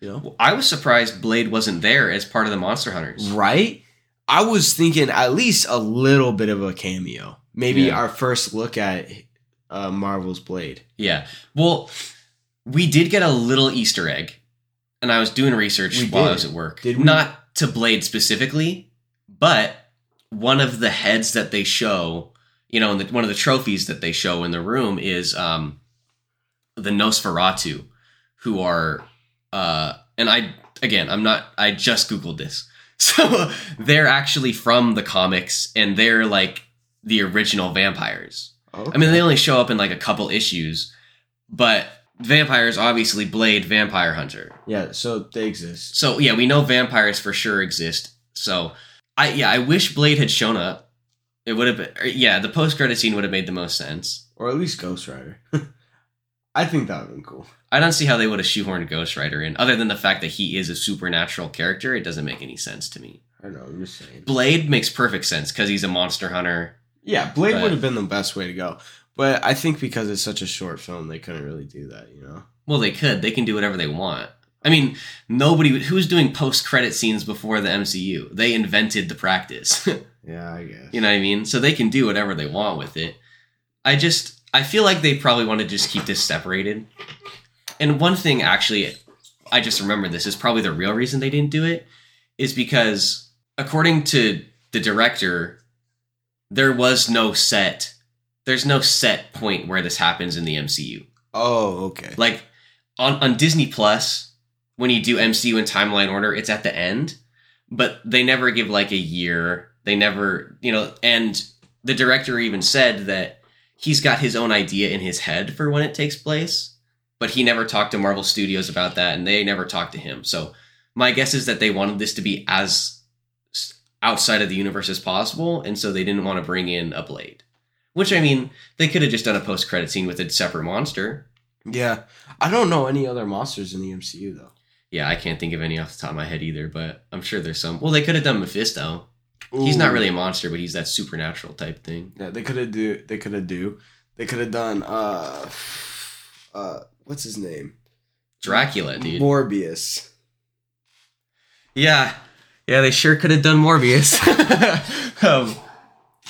You know, Well, I was surprised Blade wasn't there as part of the Monster Hunters. right? I was thinking at least a little bit of a cameo. Maybe Yeah. our first look at uh, Marvel's Blade. Yeah. Well, we did get a little Easter egg, and I was doing research We while I was at work. Did we? Not to Blade specifically, but one of the heads that they show, you know, and the, one of the trophies that they show in the room is um, the Nosferatu, who are, uh, and I again, I'm not, I just googled this, <laughs> so they're actually from the comics, and they're like the original vampires. Oh, I mean, they only show up in like a couple issues, but vampires obviously Blade Vampire Hunter. yeah, so they exist. So yeah, we know vampires for sure exist. So I yeah, I wish Blade had shown up. It would have been er, yeah, the post credit scene would have made the most sense. or at least Ghost Rider. <laughs> I think that would have been cool. I don't see how they would have shoehorned Ghost Rider in, other than the fact that he is a supernatural character. It doesn't make any sense to me. I know. I'm just saying. Blade makes perfect sense because he's a monster hunter. Yeah, Blade would have been the best way to go. But I think because it's such a short film, they couldn't really do that. You know. Well, they could. They can do whatever they want. I mean, nobody who's doing post credit scenes before the MCU. They invented the practice. <laughs> Yeah, I guess. you know what I mean? So they can do whatever they want with it. I just I feel like they probably want to just keep this separated. And one thing actually I just remember this is probably the real reason they didn't do it is because according to the director there was no set there's no set point where this happens in the MCU. Oh, okay. Like on on Disney Plus, when you do MCU in timeline order, it's at the end, but they never give like a year. They never, you know, and the director even said that he's got his own idea in his head for when it takes place, but he never talked to Marvel Studios about that and they never talked to him. So my guess is that they wanted this to be as outside of the universe as possible, and so they didn't want to bring in a Blade. Which I mean, they could have just done a post credit scene with a separate monster. Yeah, I don't know any other monsters in the MCU though. Yeah, I can't think of any off the top of my head either, but I'm sure there's some. Well, they could have done Mephisto. He's not really a monster, but he's that supernatural type thing. Yeah, they could have do. They could have do. They could have done. Uh, uh, what's his name? Dracula, dude. Morbius. Yeah, yeah, they sure could have done Morbius. <laughs> <laughs> um,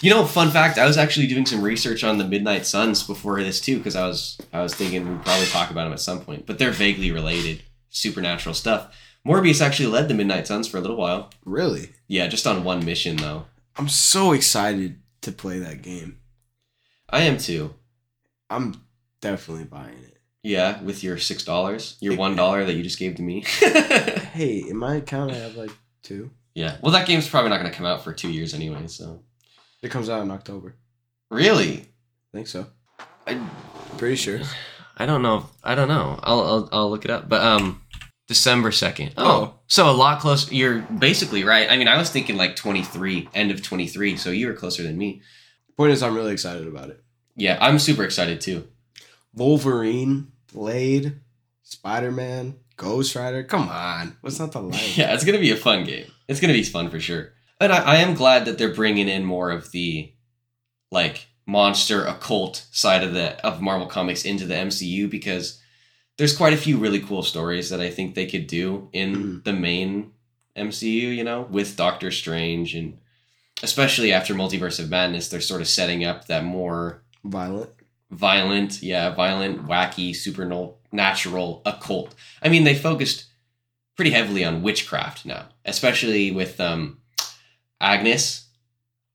you know, fun fact: I was actually doing some research on the Midnight Suns before this too, because I was I was thinking we'd probably talk about them at some point, but they're vaguely related, supernatural stuff. Morbius actually led the Midnight Suns for a little while. Really? Yeah, just on one mission though. I'm so excited to play that game. I am too. I'm definitely buying it. Yeah, with your six dollars, your one dollar that you just gave to me. <laughs> Hey, in my account, I have like two. yeah. Well, that game's probably not going to come out for two years anyway. So It comes out in October. really, I think so. I, Pretty sure. I don't know. I don't know. I'll I'll, I'll look it up. But um, December second. Oh, Oh. so a lot closer. You're basically right. I mean, I was thinking like twenty three, end of twenty three. So you were closer than me. Point is, I'm really excited about it. Yeah, I'm super excited too. Wolverine, Blade, Spider Man, Ghost Rider. Come on, what's not to like? <laughs> Yeah, it's gonna be a fun game. It's gonna be fun for sure. And I, I am glad that they're bringing in more of the like monster occult side of the of Marvel Comics into the MCU because there's quite a few really cool stories that I think they could do in Mhm. the main MCU, you know, with Doctor Strange and especially after Multiverse of Madness, they're sort of setting up that more Violent. violent, yeah, violent, wacky, supernatural occult. I mean, they focused pretty heavily on witchcraft now, especially with um Agnes,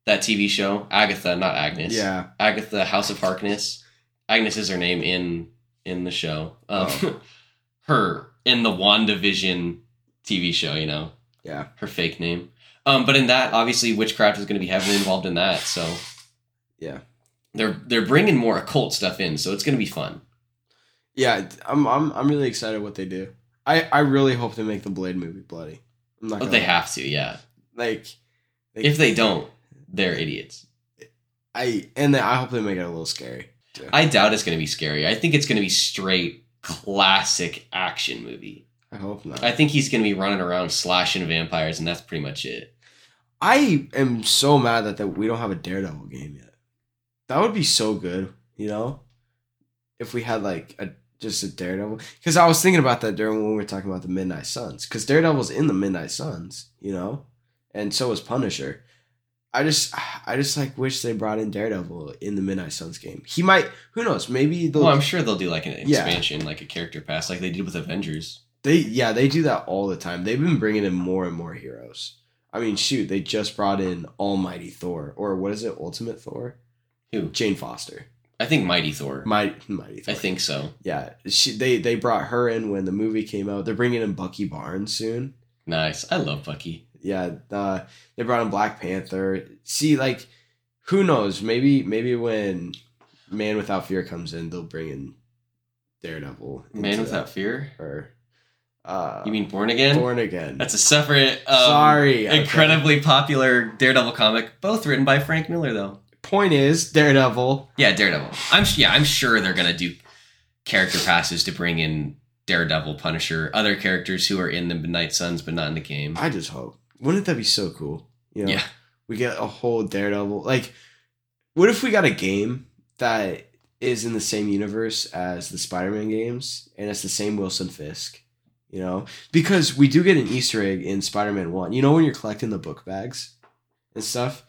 that TV show, Agatha, not Agnes. Yeah. Agatha House of Harkness. Agnes is her name in in the show. Um, Oh. <laughs> her in the WandaVision TV show, you know, Yeah. her fake name. Um, but in that, obviously, witchcraft is going to be heavily involved in that. So Yeah. they're they're bringing more occult stuff in, so it's going to be fun. Yeah. I'm I'm I'm really excited what they do. I I really hope they make the Blade movie bloody. I'm not But gonna they lie. have to, yeah. like If they don't, they're idiots. I and I hope they make it a little scary. too. I doubt it's going to be scary. I think it's going to be straight classic action movie. I hope not. I think he's going to be running around slashing vampires, and that's pretty much it. I am so mad that, that we don't have a Daredevil game yet. That would be so good, you know? If we had like a just a Daredevil. Because I was thinking about that during when we were talking about the Midnight Suns. Because Daredevil's in the Midnight Suns, you know? And so is Punisher. I just I just like wish they brought in Daredevil in the Midnight Suns game. He might who knows, maybe they'll Well, I'm sure they'll do like an Yeah. expansion, like a character pass, like they did with Avengers. They yeah, they do that all the time. They've been bringing in more and more heroes. I mean, shoot, they just brought in Almighty Thor, or what is it, Ultimate Thor? Who? Jane Foster, I think Mighty Thor. Mighty Mighty Thor. I think so. yeah, she, they they brought her in when the movie came out. They're bringing in Bucky Barnes soon. Nice. I love Bucky. Yeah, uh, they brought in Black Panther. See, like, who knows? Maybe maybe when Man Without Fear comes in, they'll bring in Daredevil. Man Without that. Fear. or uh, You mean Born Again? Born Again? That's a separate, um, Sorry, okay. incredibly popular Daredevil comic, both written by Frank Miller, though. Point is, Daredevil. Yeah, Daredevil. I'm yeah, I'm sure they're gonna do character passes to bring in Daredevil, Punisher, other characters who are in the Midnight Suns but not in the game. I just hope. Wouldn't that be so cool? You know, Yeah. we get a whole Daredevil. Like, what if we got a game that is in the same universe as the Spider-Man games, and it's the same Wilson Fisk? You know, because we do get an Easter egg in Spider-Man One. You know, when you're collecting the book bags and stuff,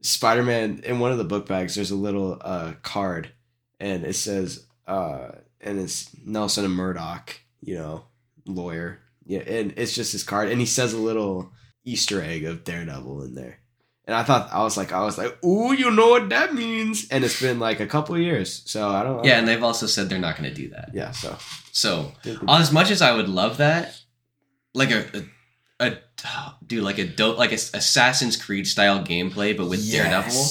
Spider-Man in one of the book bags, there's a little uh, card, and it says, uh, and it's Nelson and Murdock. You know, lawyer. Yeah, and it's just his card, and he says a little Easter egg of Daredevil in there. And I thought I was like I was like, ooh, you know what that means? And it's been like a couple of years, so I don't. Yeah, and they've also said they're not gonna do that. yeah. So So as much as I would love that, like a a, a dude, like a dope, like a Assassin's Creed style gameplay, but with Daredevil,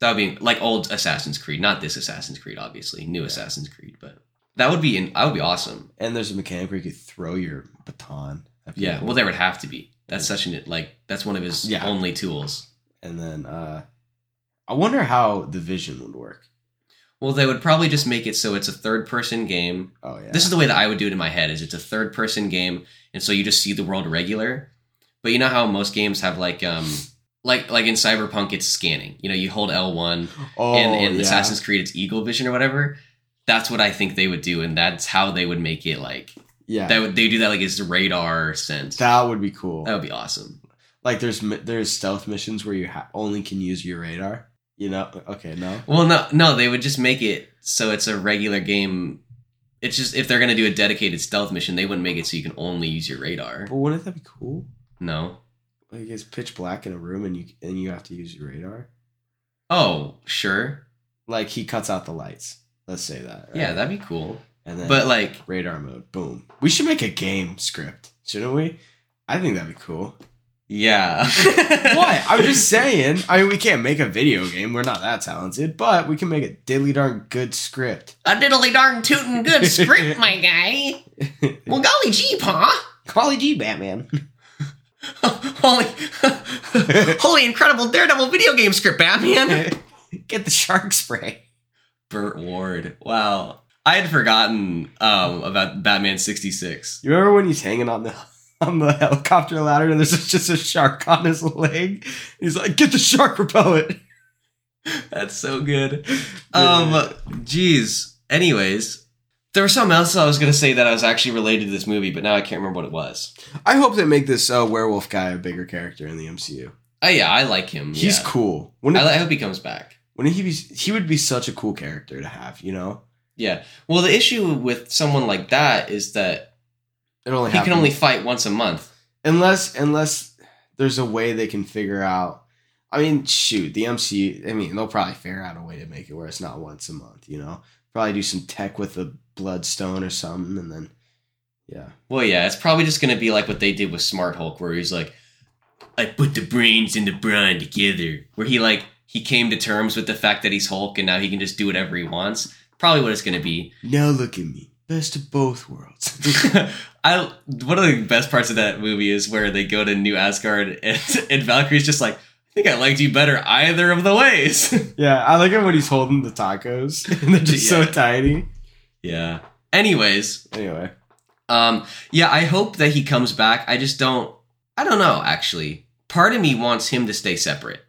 that would be like old Assassin's Creed, not this Assassin's Creed, obviously, new Assassin's Creed, but that would be in, that would be awesome. And there's a mechanic where you could throw your baton. Yeah, well, there would have to be. That's such an like that's one of his Yeah. only tools. and then uh, I wonder how the vision would work. Well, they would probably just make it so it's a third person game. Oh yeah. This is the way that I would do it in my head. Is it's a third person game, and so you just see the world regular. But you know how most games have like um like like in Cyberpunk it's scanning. You know, you hold L one. oh, in in yeah. Assassin's Creed it's Eagle Vision or whatever. That's what I think they would do, and that's how they would make it like Yeah. that. Would they do that like as radar sense? that would be cool. that would be awesome. like there's there's stealth missions where you ha- only can use your radar. You know? Okay, no. Well, no, no, they would just make it so it's a regular game. It's just if they're gonna do a dedicated stealth mission, they wouldn't make it so you can only use your radar. But wouldn't that be cool? No. Like it's pitch black in a room and you and you have to use your radar. Oh, sure. Like he cuts out the lights. Let's say that. right? Yeah, that'd be cool. And then But like, radar mode. Boom. We should make a game script, shouldn't we? I think that'd be cool. yeah. <laughs> what? I'm just saying. I mean, we can't make a video game. We're not that talented, but we can make a diddly darn good script. a diddly darn tootin' good script, my guy. Well, golly gee, pa. Golly gee, Batman. <laughs> holy, <laughs> holy incredible Daredevil video game script, Batman. Get the shark spray. Burt Ward. Wow. I had forgotten um, about Batman 66. You remember when he's hanging on the <laughs> on the helicopter ladder and there's just a shark on his leg? He's like, "Get the shark repellent." <laughs> That's so good. Um, geez. Anyways, there was something else I was gonna say that I was actually related to this movie, but now I can't remember what it was. I hope they make this uh, werewolf guy a bigger character in the MCU. Oh yeah, I like him. He's yeah. cool. Wouldn't, I, I hope he comes back. wouldn't he be? He would be such a cool character to have. You know, Yeah. Well, the issue with someone like that is that it only he can only fight once a month. unless unless there's a way they can figure out. I mean, shoot, the MCU. I mean, they'll probably figure out a way to make it where it's not once a month. You know, probably do some tech with the bloodstone or something, and then yeah, Well, yeah, it's probably just gonna be like what they did with Smart Hulk, where he's like, "I put the brains and the brawn together," where he like he came to terms with the fact that he's Hulk and now he can just do whatever he wants. Probably what it's gonna be. now look at me, best of both worlds. <laughs> <laughs> I one of the best parts of that movie is where they go to New Asgard and, <laughs> and Valkyrie's just like, I think I liked you better either of the ways. yeah, I like it when he's holding the tacos and they're just so Yeah. tiny. yeah. Anyways, Anyway, um, yeah, I hope that he comes back. I just don't. I don't know. Actually, part of me wants him to stay separate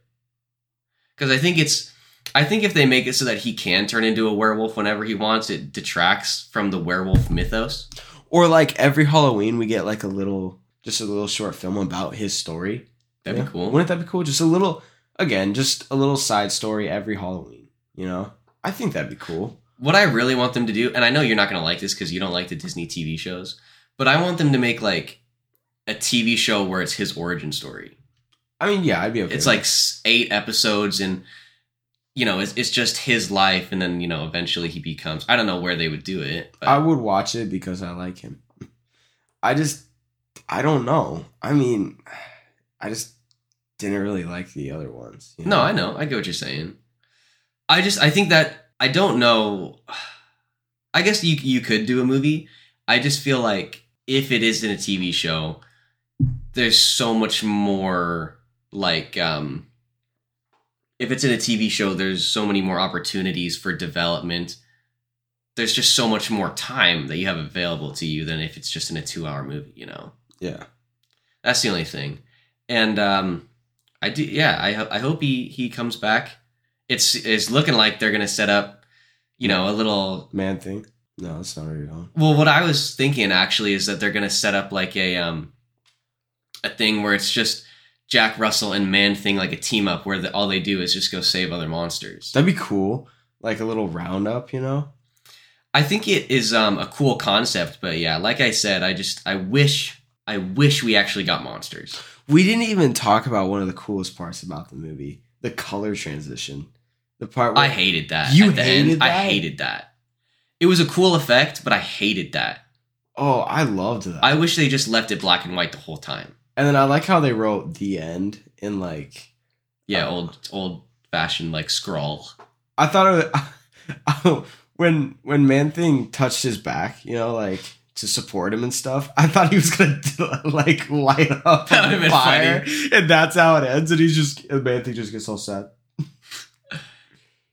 because I think it's. I think if they make it so that he can turn into a werewolf whenever he wants, it detracts from the werewolf mythos. or like every Halloween, we get like a little, just a little short film about his story. That'd be cool. Wouldn't that be cool? Just a little, again, just a little side story every Halloween. You know, I think that'd be cool. what I really want them to do, and I know you're not gonna like this because you don't like the Disney TV shows, but I want them to make like a TV show where it's his origin story. I mean, yeah, I'd be okay. It's like eight episodes, and you know, it's, it's just his life, and then you know, eventually he becomes. I don't know where they would do it, but I would watch it because I like him. I just, I don't know. I mean, I just didn't really like the other ones. you no, I know, I get what you're saying. I just, I think that I don't know. I guess you you could do a movie. I just feel like if it is in a TV show, there's so much more like um if it's in a TV show, there's so many more opportunities for development. There's just so much more time that you have available to you than if it's just in a two hour movie, you know? Yeah. That's the only thing. And um I do yeah, I I hope he he comes back. It's it's looking like they're going to set up, you know, a little Man thing. No, that's not where you're going. well, what I was thinking actually is that they're gonna set up like a um a thing where it's just Jack Russell and Man Thing like a team up where the, all they do is just go save other monsters. That'd be cool. Like a little roundup, you know? I think it is um a cool concept, but yeah, like I said, I just I wish I wish we actually got monsters. We didn't even talk about one of the coolest parts about the movie the color transition. The part where I hated that. You at the hated end. I hated that. It was a cool effect, but I hated that. Oh, I loved that. I wish they just left it black and white the whole time. And then I like how they wrote the end in like Yeah, Oh. old old fashioned like scrawl. I thought it <laughs> when when Man Thing touched his back, you know, like to support him and stuff. I thought he was gonna <laughs> like light up That been fire, and that's how it ends. And he's just and Man Thing just gets all sad.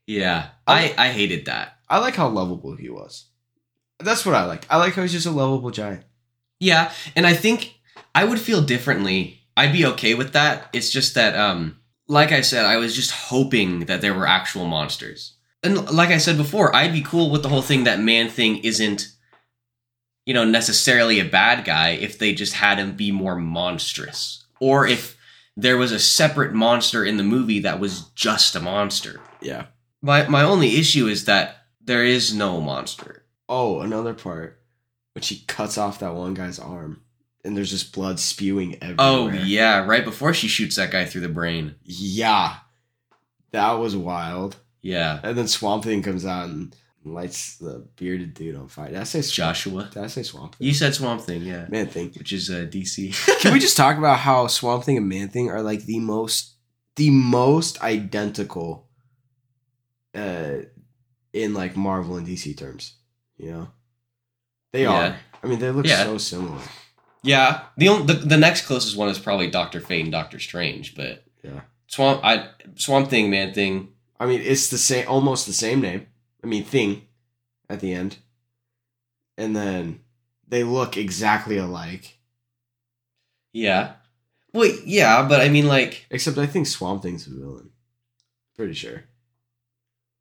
Yeah, I I hated that. I like how lovable he was. That's what I like. I like how he's just a lovable giant. Yeah, and I think I would feel differently. I'd be okay with that. It's just that, um, like I said, I was just hoping that there were actual monsters. And like I said before, I'd be cool with the whole thing that Man Thing isn't, you know, necessarily a bad guy if they just had him be more monstrous. Or if there was a separate monster in the movie that was just a monster. Yeah. My my only issue is that there is no monster. Oh, another part when she cuts off that one guy's arm, and there's just blood spewing everywhere. Oh yeah, right before she shoots that guy through the brain. yeah, that was wild. Yeah, And then Swamp Thing comes out and lights the bearded dude on fire. Did I say Swamp? Joshua. Did I say Swamp Thing? You said Swamp Thing, yeah, Man Thing. which is uh, DC. <laughs> Can we just talk about how Swamp Thing and Man Thing are like the most, the most identical, uh, in like Marvel and DC terms? You know, they Yeah. are. I mean, they look Yeah. so similar. Yeah, the, only, the the next closest one is probably Doctor Fate and Doctor Strange, but Yeah. Swamp I Swamp Thing, Man Thing. I mean, it's the same, almost the same name. I mean, thing at the end, and then they look exactly alike. Yeah, well, yeah, but I mean, like, Except I think Swamp Thing's a villain. Pretty sure.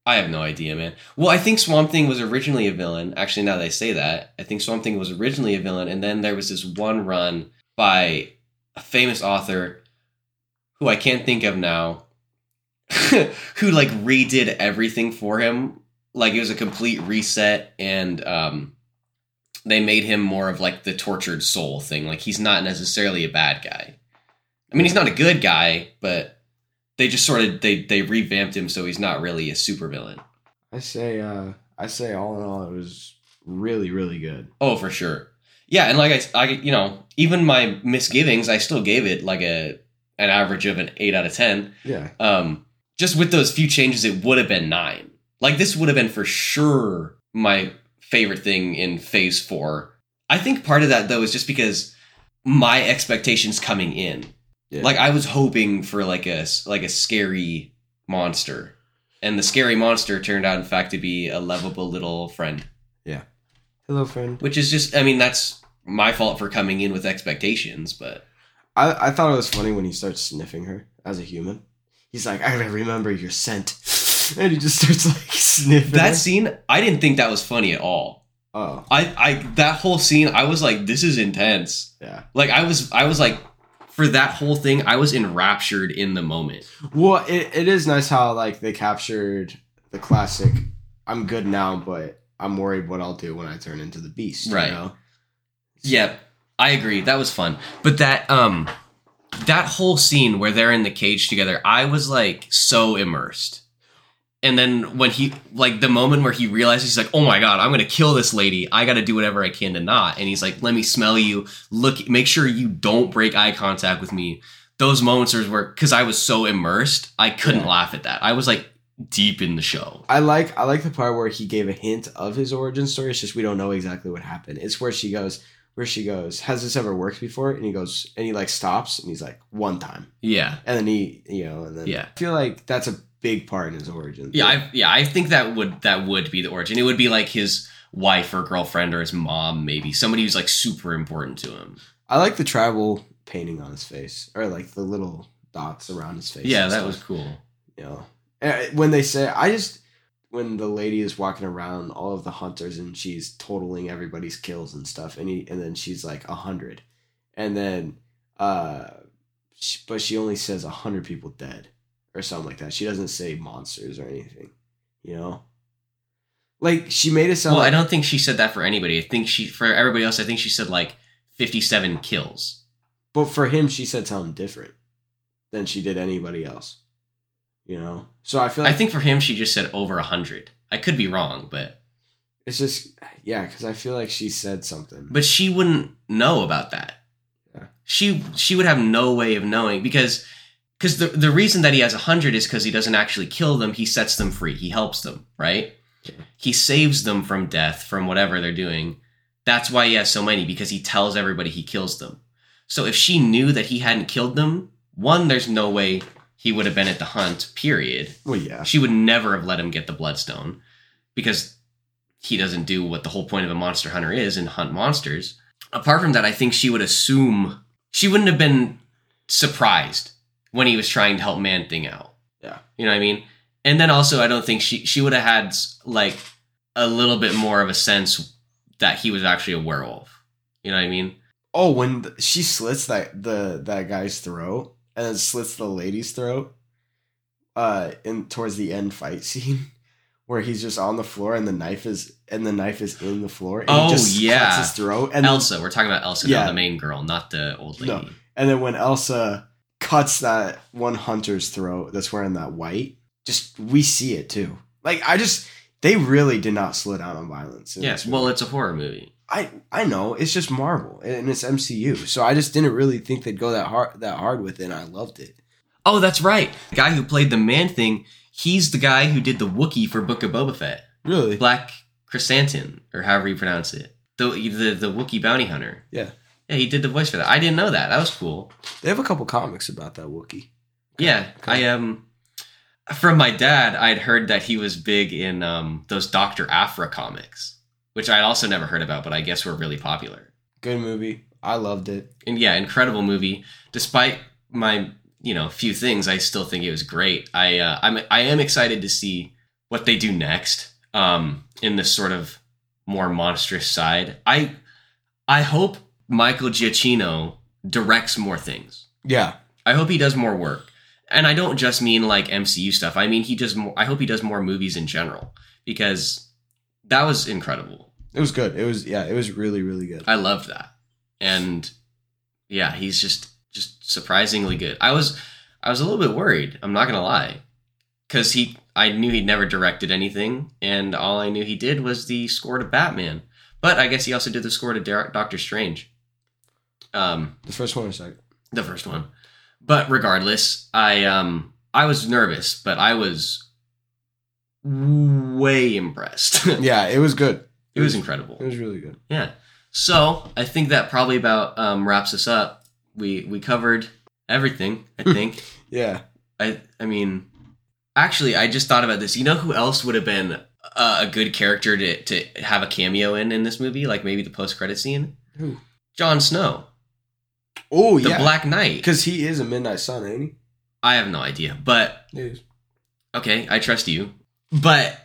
I have no idea, man. Well, I think Swamp Thing was originally a villain. Actually, now that I say that, I think Swamp Thing was originally a villain, and then there was this one run by a famous author who I can't think of now, <laughs> who like redid everything for him. Like it was a complete reset, and um, they made him more of like the tortured soul thing. Like he's not necessarily a bad guy. I mean, he's not a good guy, but they just sort of they they revamped him so he's not really a supervillain. I say, uh, I say, all in all, it was really, really good. Oh, for sure. Yeah, and like I, I, you know, even my misgivings, I still gave it like a an average of an eight out of ten. Yeah, Um, just with those few changes, it would have been nine. Like this would have been for sure my favorite thing in Phase Four. I think part of that though is just because my expectations coming in. Yeah. Like I was hoping for like a like a scary monster, and the scary monster turned out in fact to be a lovable little friend. Yeah. Hello, friend. which is just i mean that's my fault for coming in with expectations but I, I thought it was funny when he starts sniffing her as a human. He's like, I remember your scent, <laughs> and he just starts like sniffing. that her. scene i didn't think that was funny at all Oh, i i that whole scene i was like this is intense yeah. like i was i was like for that whole thing i was enraptured in the moment Well, it, it is nice how like they captured the classic. I'm good now, but I'm worried what I'll do when I turn into the beast. Right. You know? yeah i agree that was fun but that um that whole scene where they're in the cage together i was like so immersed and then when he like the moment where he realizes he's like oh my god i'm gonna kill this lady i gotta do whatever i can to not and he's like let me smell you look make sure you don't break eye contact with me those moments are where because i was so immersed i couldn't Yeah. laugh at that i was like deep in the show I like I like the part where he gave a hint of his origin story. It's just we don't know exactly what happened. It's where she goes, where she goes, has this ever worked before? And he goes, and he like stops, and he's like, one time, yeah and then he, you know, and then Yeah. I feel like that's a big part in his origin. yeah i yeah i think that would that would be the origin it would be like his wife or girlfriend or his mom maybe somebody who's like super important to him I like the tribal painting on his face, or like the little dots around his face. yeah that stuff. was cool you know Uh, when they say i just when the lady is walking around all of the hunters and she's totaling everybody's kills and stuff and he and then she's like a hundred and then uh but she only says a hundred people dead or something like that she doesn't say monsters or anything you know like she made it sound well, I don't think she said that for anybody. I think she for everybody else. I think she said like fifty-seven kills. but for him she said something different than she did anybody else you know so i feel like I think for him, she just said over a hundred. I could be wrong, but it's just yeah because i feel like she said something but she wouldn't know about that. Yeah. She she would have no way of knowing because because the the reason that he has a hundred is because he doesn't actually kill them. He sets them free. He helps them, right? Yeah. He saves them from death, from whatever they're doing. That's why he has so many because he tells everybody he kills them. So if she knew that he hadn't killed them, one, there's no way he would have been at the hunt. Period. well yeah She would never have let him get the bloodstone because he doesn't do what the whole point of a monster hunter is and hunt monsters. Apart from that, I think she would assume she wouldn't have been surprised when he was trying to help Man Thing out. Yeah. You know what I mean? And then also I don't think she she would have had like a little bit more of a sense that he was actually a werewolf. You know what I mean? Oh, when th- she slits that the that guy's throat and then slits the lady's throat, uh, in towards the end fight <laughs> scene, where he's just on the floor and the knife is and the knife is in the floor. And Oh, just yeah. cuts his throat and then, Elsa, we're talking about Elsa, Yeah. not the main girl, not the old lady. No. and then when Elsa cuts that one hunter's throat that's wearing that white, just we see it too. Like I just they really did not slow down on violence. Yes, well, it's a horror movie. I I know it's just Marvel and it's MCU, so I just didn't really think they'd go that hard that hard with it. and I loved it. Oh, that's right. The guy who played the man thing, he's the guy who did the Wookiee for Book of Boba Fett. Really? Black Chrysanthemum, or however you pronounce it. The the, the Wookiee bounty hunter. Yeah. Yeah, he did the voice for that. I didn't know that. That was cool. They have a couple comics about that Wookiee. Yeah, I um from my dad, I'd heard that he was big in um those Doctor Aphra comics, which I'd also never heard about, but I guess were really popular. Good movie. I loved it. And yeah, incredible movie. Despite my you know few things, I still think it was great. I uh, I'm I am excited to see what they do next um, in this sort of more monstrous side. I I hope Michael Giacchino directs more things. Yeah. I hope he does more work. And I don't just mean like MCU stuff. I mean he does more I hope he does more movies in general because that was incredible. It was good. It was yeah, it was really, really good. I loved that. And yeah, he's just just surprisingly good. I was I was a little bit worried, I'm not going to lie. Cuz he I knew he'd never directed anything and all I knew he did was the score to Batman. But I guess he also did the score to Doctor Strange. Um The first one or second. the first one. But regardless, I um I was nervous, but I was way impressed. <laughs> Yeah, it was good. it was incredible. It was really good. Yeah. So I think that probably about um, wraps us up. We we covered everything. I <laughs> think. Yeah. I I mean, actually, I just thought about this. You know who else would have been a, a good character to to have a cameo in in this movie? Like maybe the post credit scene. Who? Jon Snow, Oh yeah. the yeah. Black Knight. Because he is a Midnight Sun, ain't he? I have no idea, but He is. okay, I trust you. But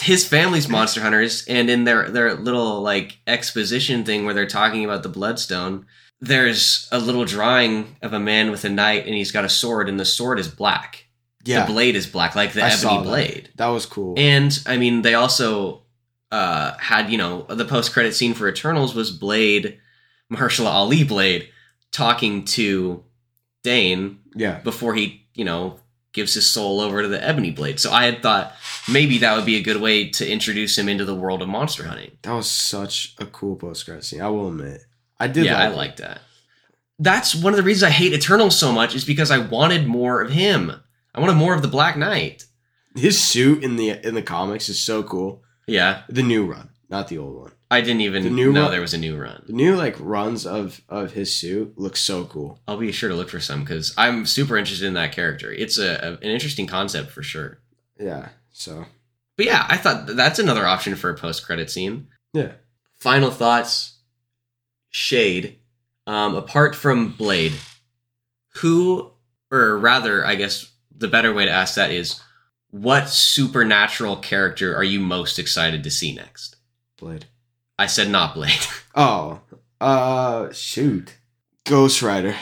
his family's monster hunters, and in their their little like exposition thing where they're talking about the bloodstone, there's a little drawing of a man with a knight, and he's got a sword, and the sword is black. Yeah. The blade is black, like the I ebony that. blade. That was cool. And I mean, they also uh, had you know the post credit scene for Eternals was Blade, Mahershala Ali Blade, talking to Dane yeah. before he, you know, gives his soul over to the Ebony Blade. So I had thought maybe that would be a good way to introduce him into the world of monster hunting. That was such a cool post credit scene. I will admit. I did yeah, like I it. like that. That's one of the reasons I hate Eternals so much is because I wanted more of him. I wanted more of the Black Knight. his suit in the in the comics is so cool. Yeah, The new run, not the old one. I didn't even The new know run- there was a new run. The new like runs of of his suit look so cool. I'll be sure to look for some because I'm super interested in that character. It's a, a- an interesting concept for sure. Yeah. So But yeah, I thought that's another option for a post credit scene. yeah. Final thoughts. Shade. Um, apart from Blade, who, or rather, I guess the better way to ask that is, what supernatural character are you most excited to see next? Blade. I said not Blade. <laughs> Oh. Uh shoot. Ghost Rider.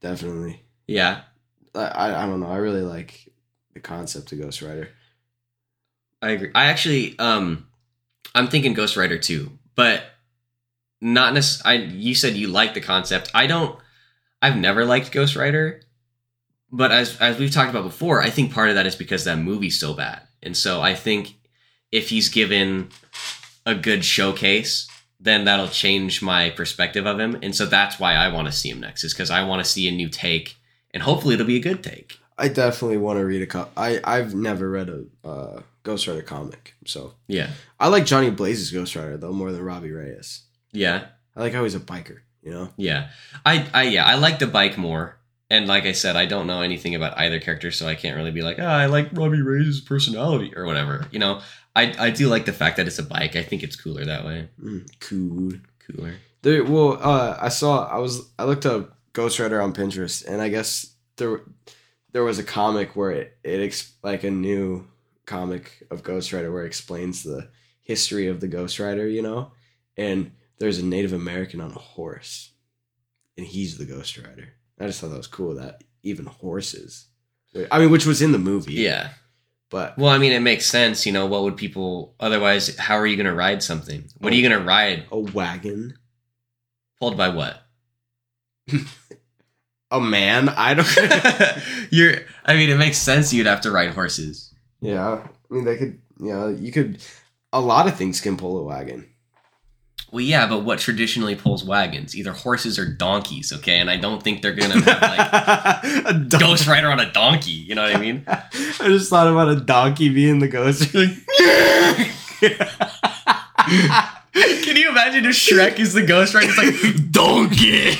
Definitely. yeah, I, I don't know. I really like the concept of Ghost Rider. I agree. I actually, um, I'm thinking Ghost Rider too, but not necessarily. I you said you like the concept. I don't. I've never liked Ghost Rider, but as as we've talked about before, I think part of that is because that movie's so bad, and so I think if he's given a good showcase, then that'll change my perspective of him, and so that's why I want to see him next, is because I want to see a new take, and hopefully it'll be a good take. I definitely want to read a co- I I've never read a uh, Ghost Rider comic, so Yeah, I like Johnny Blaze's Ghost Rider though more than Robbie Reyes. yeah. I like how he's a biker. You know. Yeah. I I yeah, I like the bike more. And like I said, I don't know anything about either character, so I can't really be like, oh, I like Robbie Reyes' personality or whatever. You know, I I do like the fact that it's a bike. I think it's cooler that way. Mm, cool. Cooler. There, well, uh, I saw. I was. I looked up Ghost Rider on Pinterest, and I guess there, there was a comic where it, it ex- like a new comic of Ghost Rider where it explains the history of the Ghost Rider. You know, and there's a Native American on a horse, and he's the Ghost Rider. I just thought that was cool that even horses. I mean, which was in the movie. Yeah. but Well, I mean, it makes sense. You know, what would people otherwise? How are you going to ride something? What are you oh, going to ride? a wagon, Pulled by what? <laughs> a man. I don't. <laughs> You're. I mean, it makes sense. You'd have to ride horses. Yeah, I mean they could. You know, you could. A lot of things can pull a wagon. Well, yeah, but what traditionally pulls wagons? Either horses or donkeys. Okay, and I don't think they're gonna have like <laughs> a don- Ghost Rider on a donkey. You know what I mean? <laughs> I just thought about a donkey being the ghost. <laughs> Can you imagine if Shrek is the Ghost Rider? It's like donkey.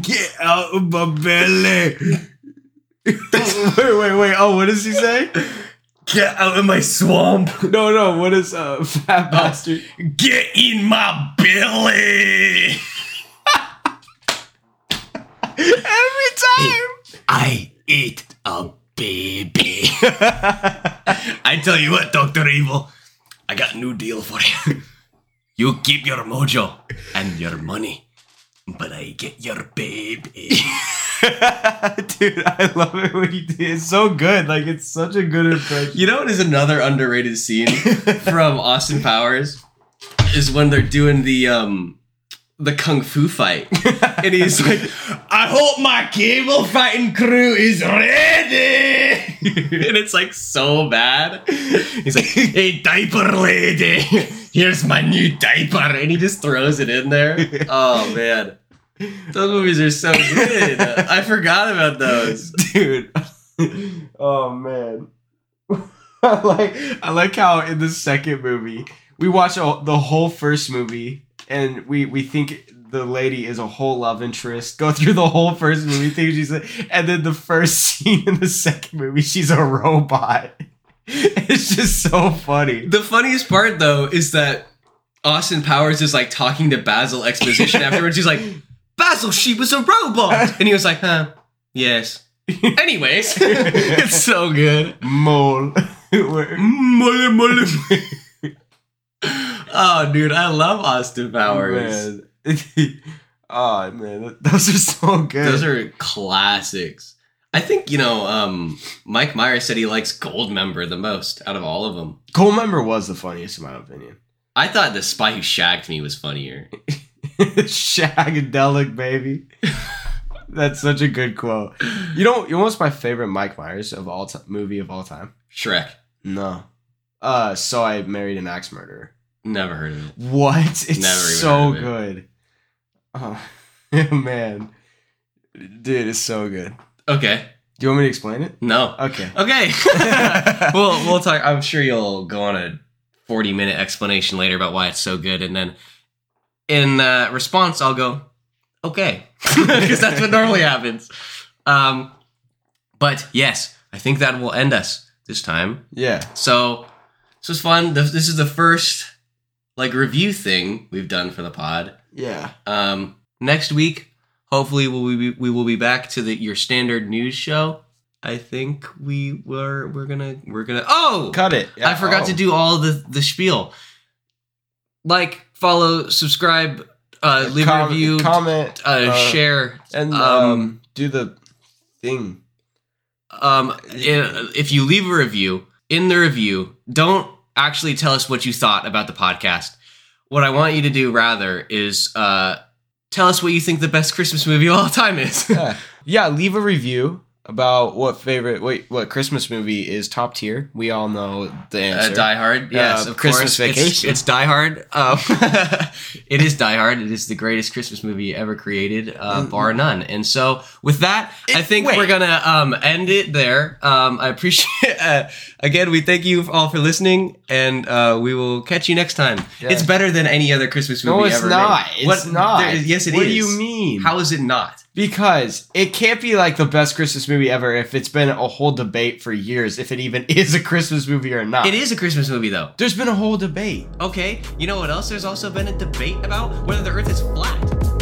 Get out of my belly. wait, wait, wait. Oh, what does he say? Get out of my swamp. No, no. What is uh, <laughs> fat bastard? Get in my belly. Every time. I eat a baby. <laughs> I tell you what, Doctor Evil, I got a new deal for you. You keep your mojo and your money, but I get your baby. <laughs> <laughs> Dude, I love it when he did. It's so good. Like it's such a good impression. You know what is another underrated scene <laughs> from Austin Powers? Is when they're doing the um the kung fu fight. and he's like, I hope my cable fighting crew is ready. <laughs> and it's like so bad. He's like, hey diaper lady, here's my new diaper. And he just throws it in there. Oh man. Those movies are so good. I forgot about those. <laughs> Dude. oh man. <laughs> I like I like how in the second movie we watch the whole first movie and we we think the lady is a whole love interest. Go through the whole first movie, think she's a, and then the first <laughs> scene in the second movie, she's a robot. It's just so funny. The funniest part though is that Austin Powers is like talking to Basil exposition afterwards. He's like, Basil, she was a robot. <laughs> And he was like, huh, yes. <laughs> Anyways, <laughs> it's so good. Mole. Mole, mole. oh, dude, I love Austin Powers. Man. oh man, those are so good. Those are classics. I think, you know, um, Mike Myers said he likes Goldmember the most out of all of them. Goldmember was the funniest in my opinion. I thought The Spy Who Shagged Me was funnier. <laughs> Shagadelic baby. That's such a good quote. You know, you know what's my favorite Mike Myers of all time movie of all time? Shrek. No. Uh, so I married an axe murderer. Never heard of it. What? It's Never so it. good. Oh <laughs> man, dude, it's so good. Okay. Do you want me to explain it? No. Okay. Okay. <laughs> we'll we'll talk. I'm sure you'll go on a 40 minute explanation later about why it's so good, and then in uh, response, I'll go, okay, <laughs> because that's what normally happens. Um, but yes, I think that will end us this time. Yeah. So this was fun. This is the first like review thing we've done for the pod. Yeah. Um, next week, hopefully, we'll be, we will be back to the your standard news show. I think we were we're gonna we're gonna oh Cut it. Yeah. I forgot Oh. to do all the the spiel. Like, follow, subscribe, uh, leave Com- a review, comment, uh, uh, share. and um, um, do the thing. Um, if you leave a review in the review, don't actually tell us what you thought about the podcast. What I want you to do rather is uh, tell us what you think the best Christmas movie of all time is. Yeah. <laughs> yeah. Leave a review about what favorite wait what Christmas movie is top tier. We all know the Uh, answer. Die Hard, yes, Uh, of Christmas course. It's- Vacation. It's, Die Hard. Um, <laughs> it is Die Hard. It is the greatest Christmas movie ever created, uh, Mm, bar none. And so, with that, I think wait. we're gonna um, end it there. Um, I appreciate. <laughs> Uh, again, we thank you all for listening, and uh, we will catch you next time. Yeah. It's better than any other Christmas movie no, it's ever not. made. It's What- not. there- yes, it is. What do you mean? How is it not? Because it can't be like the best Christmas movie ever if it's been a whole debate for years if it even <laughs> is a Christmas movie or not. It is a Christmas movie, though. There's been a whole debate. Okay, you know what else? There's also been a debate about whether the Earth is flat.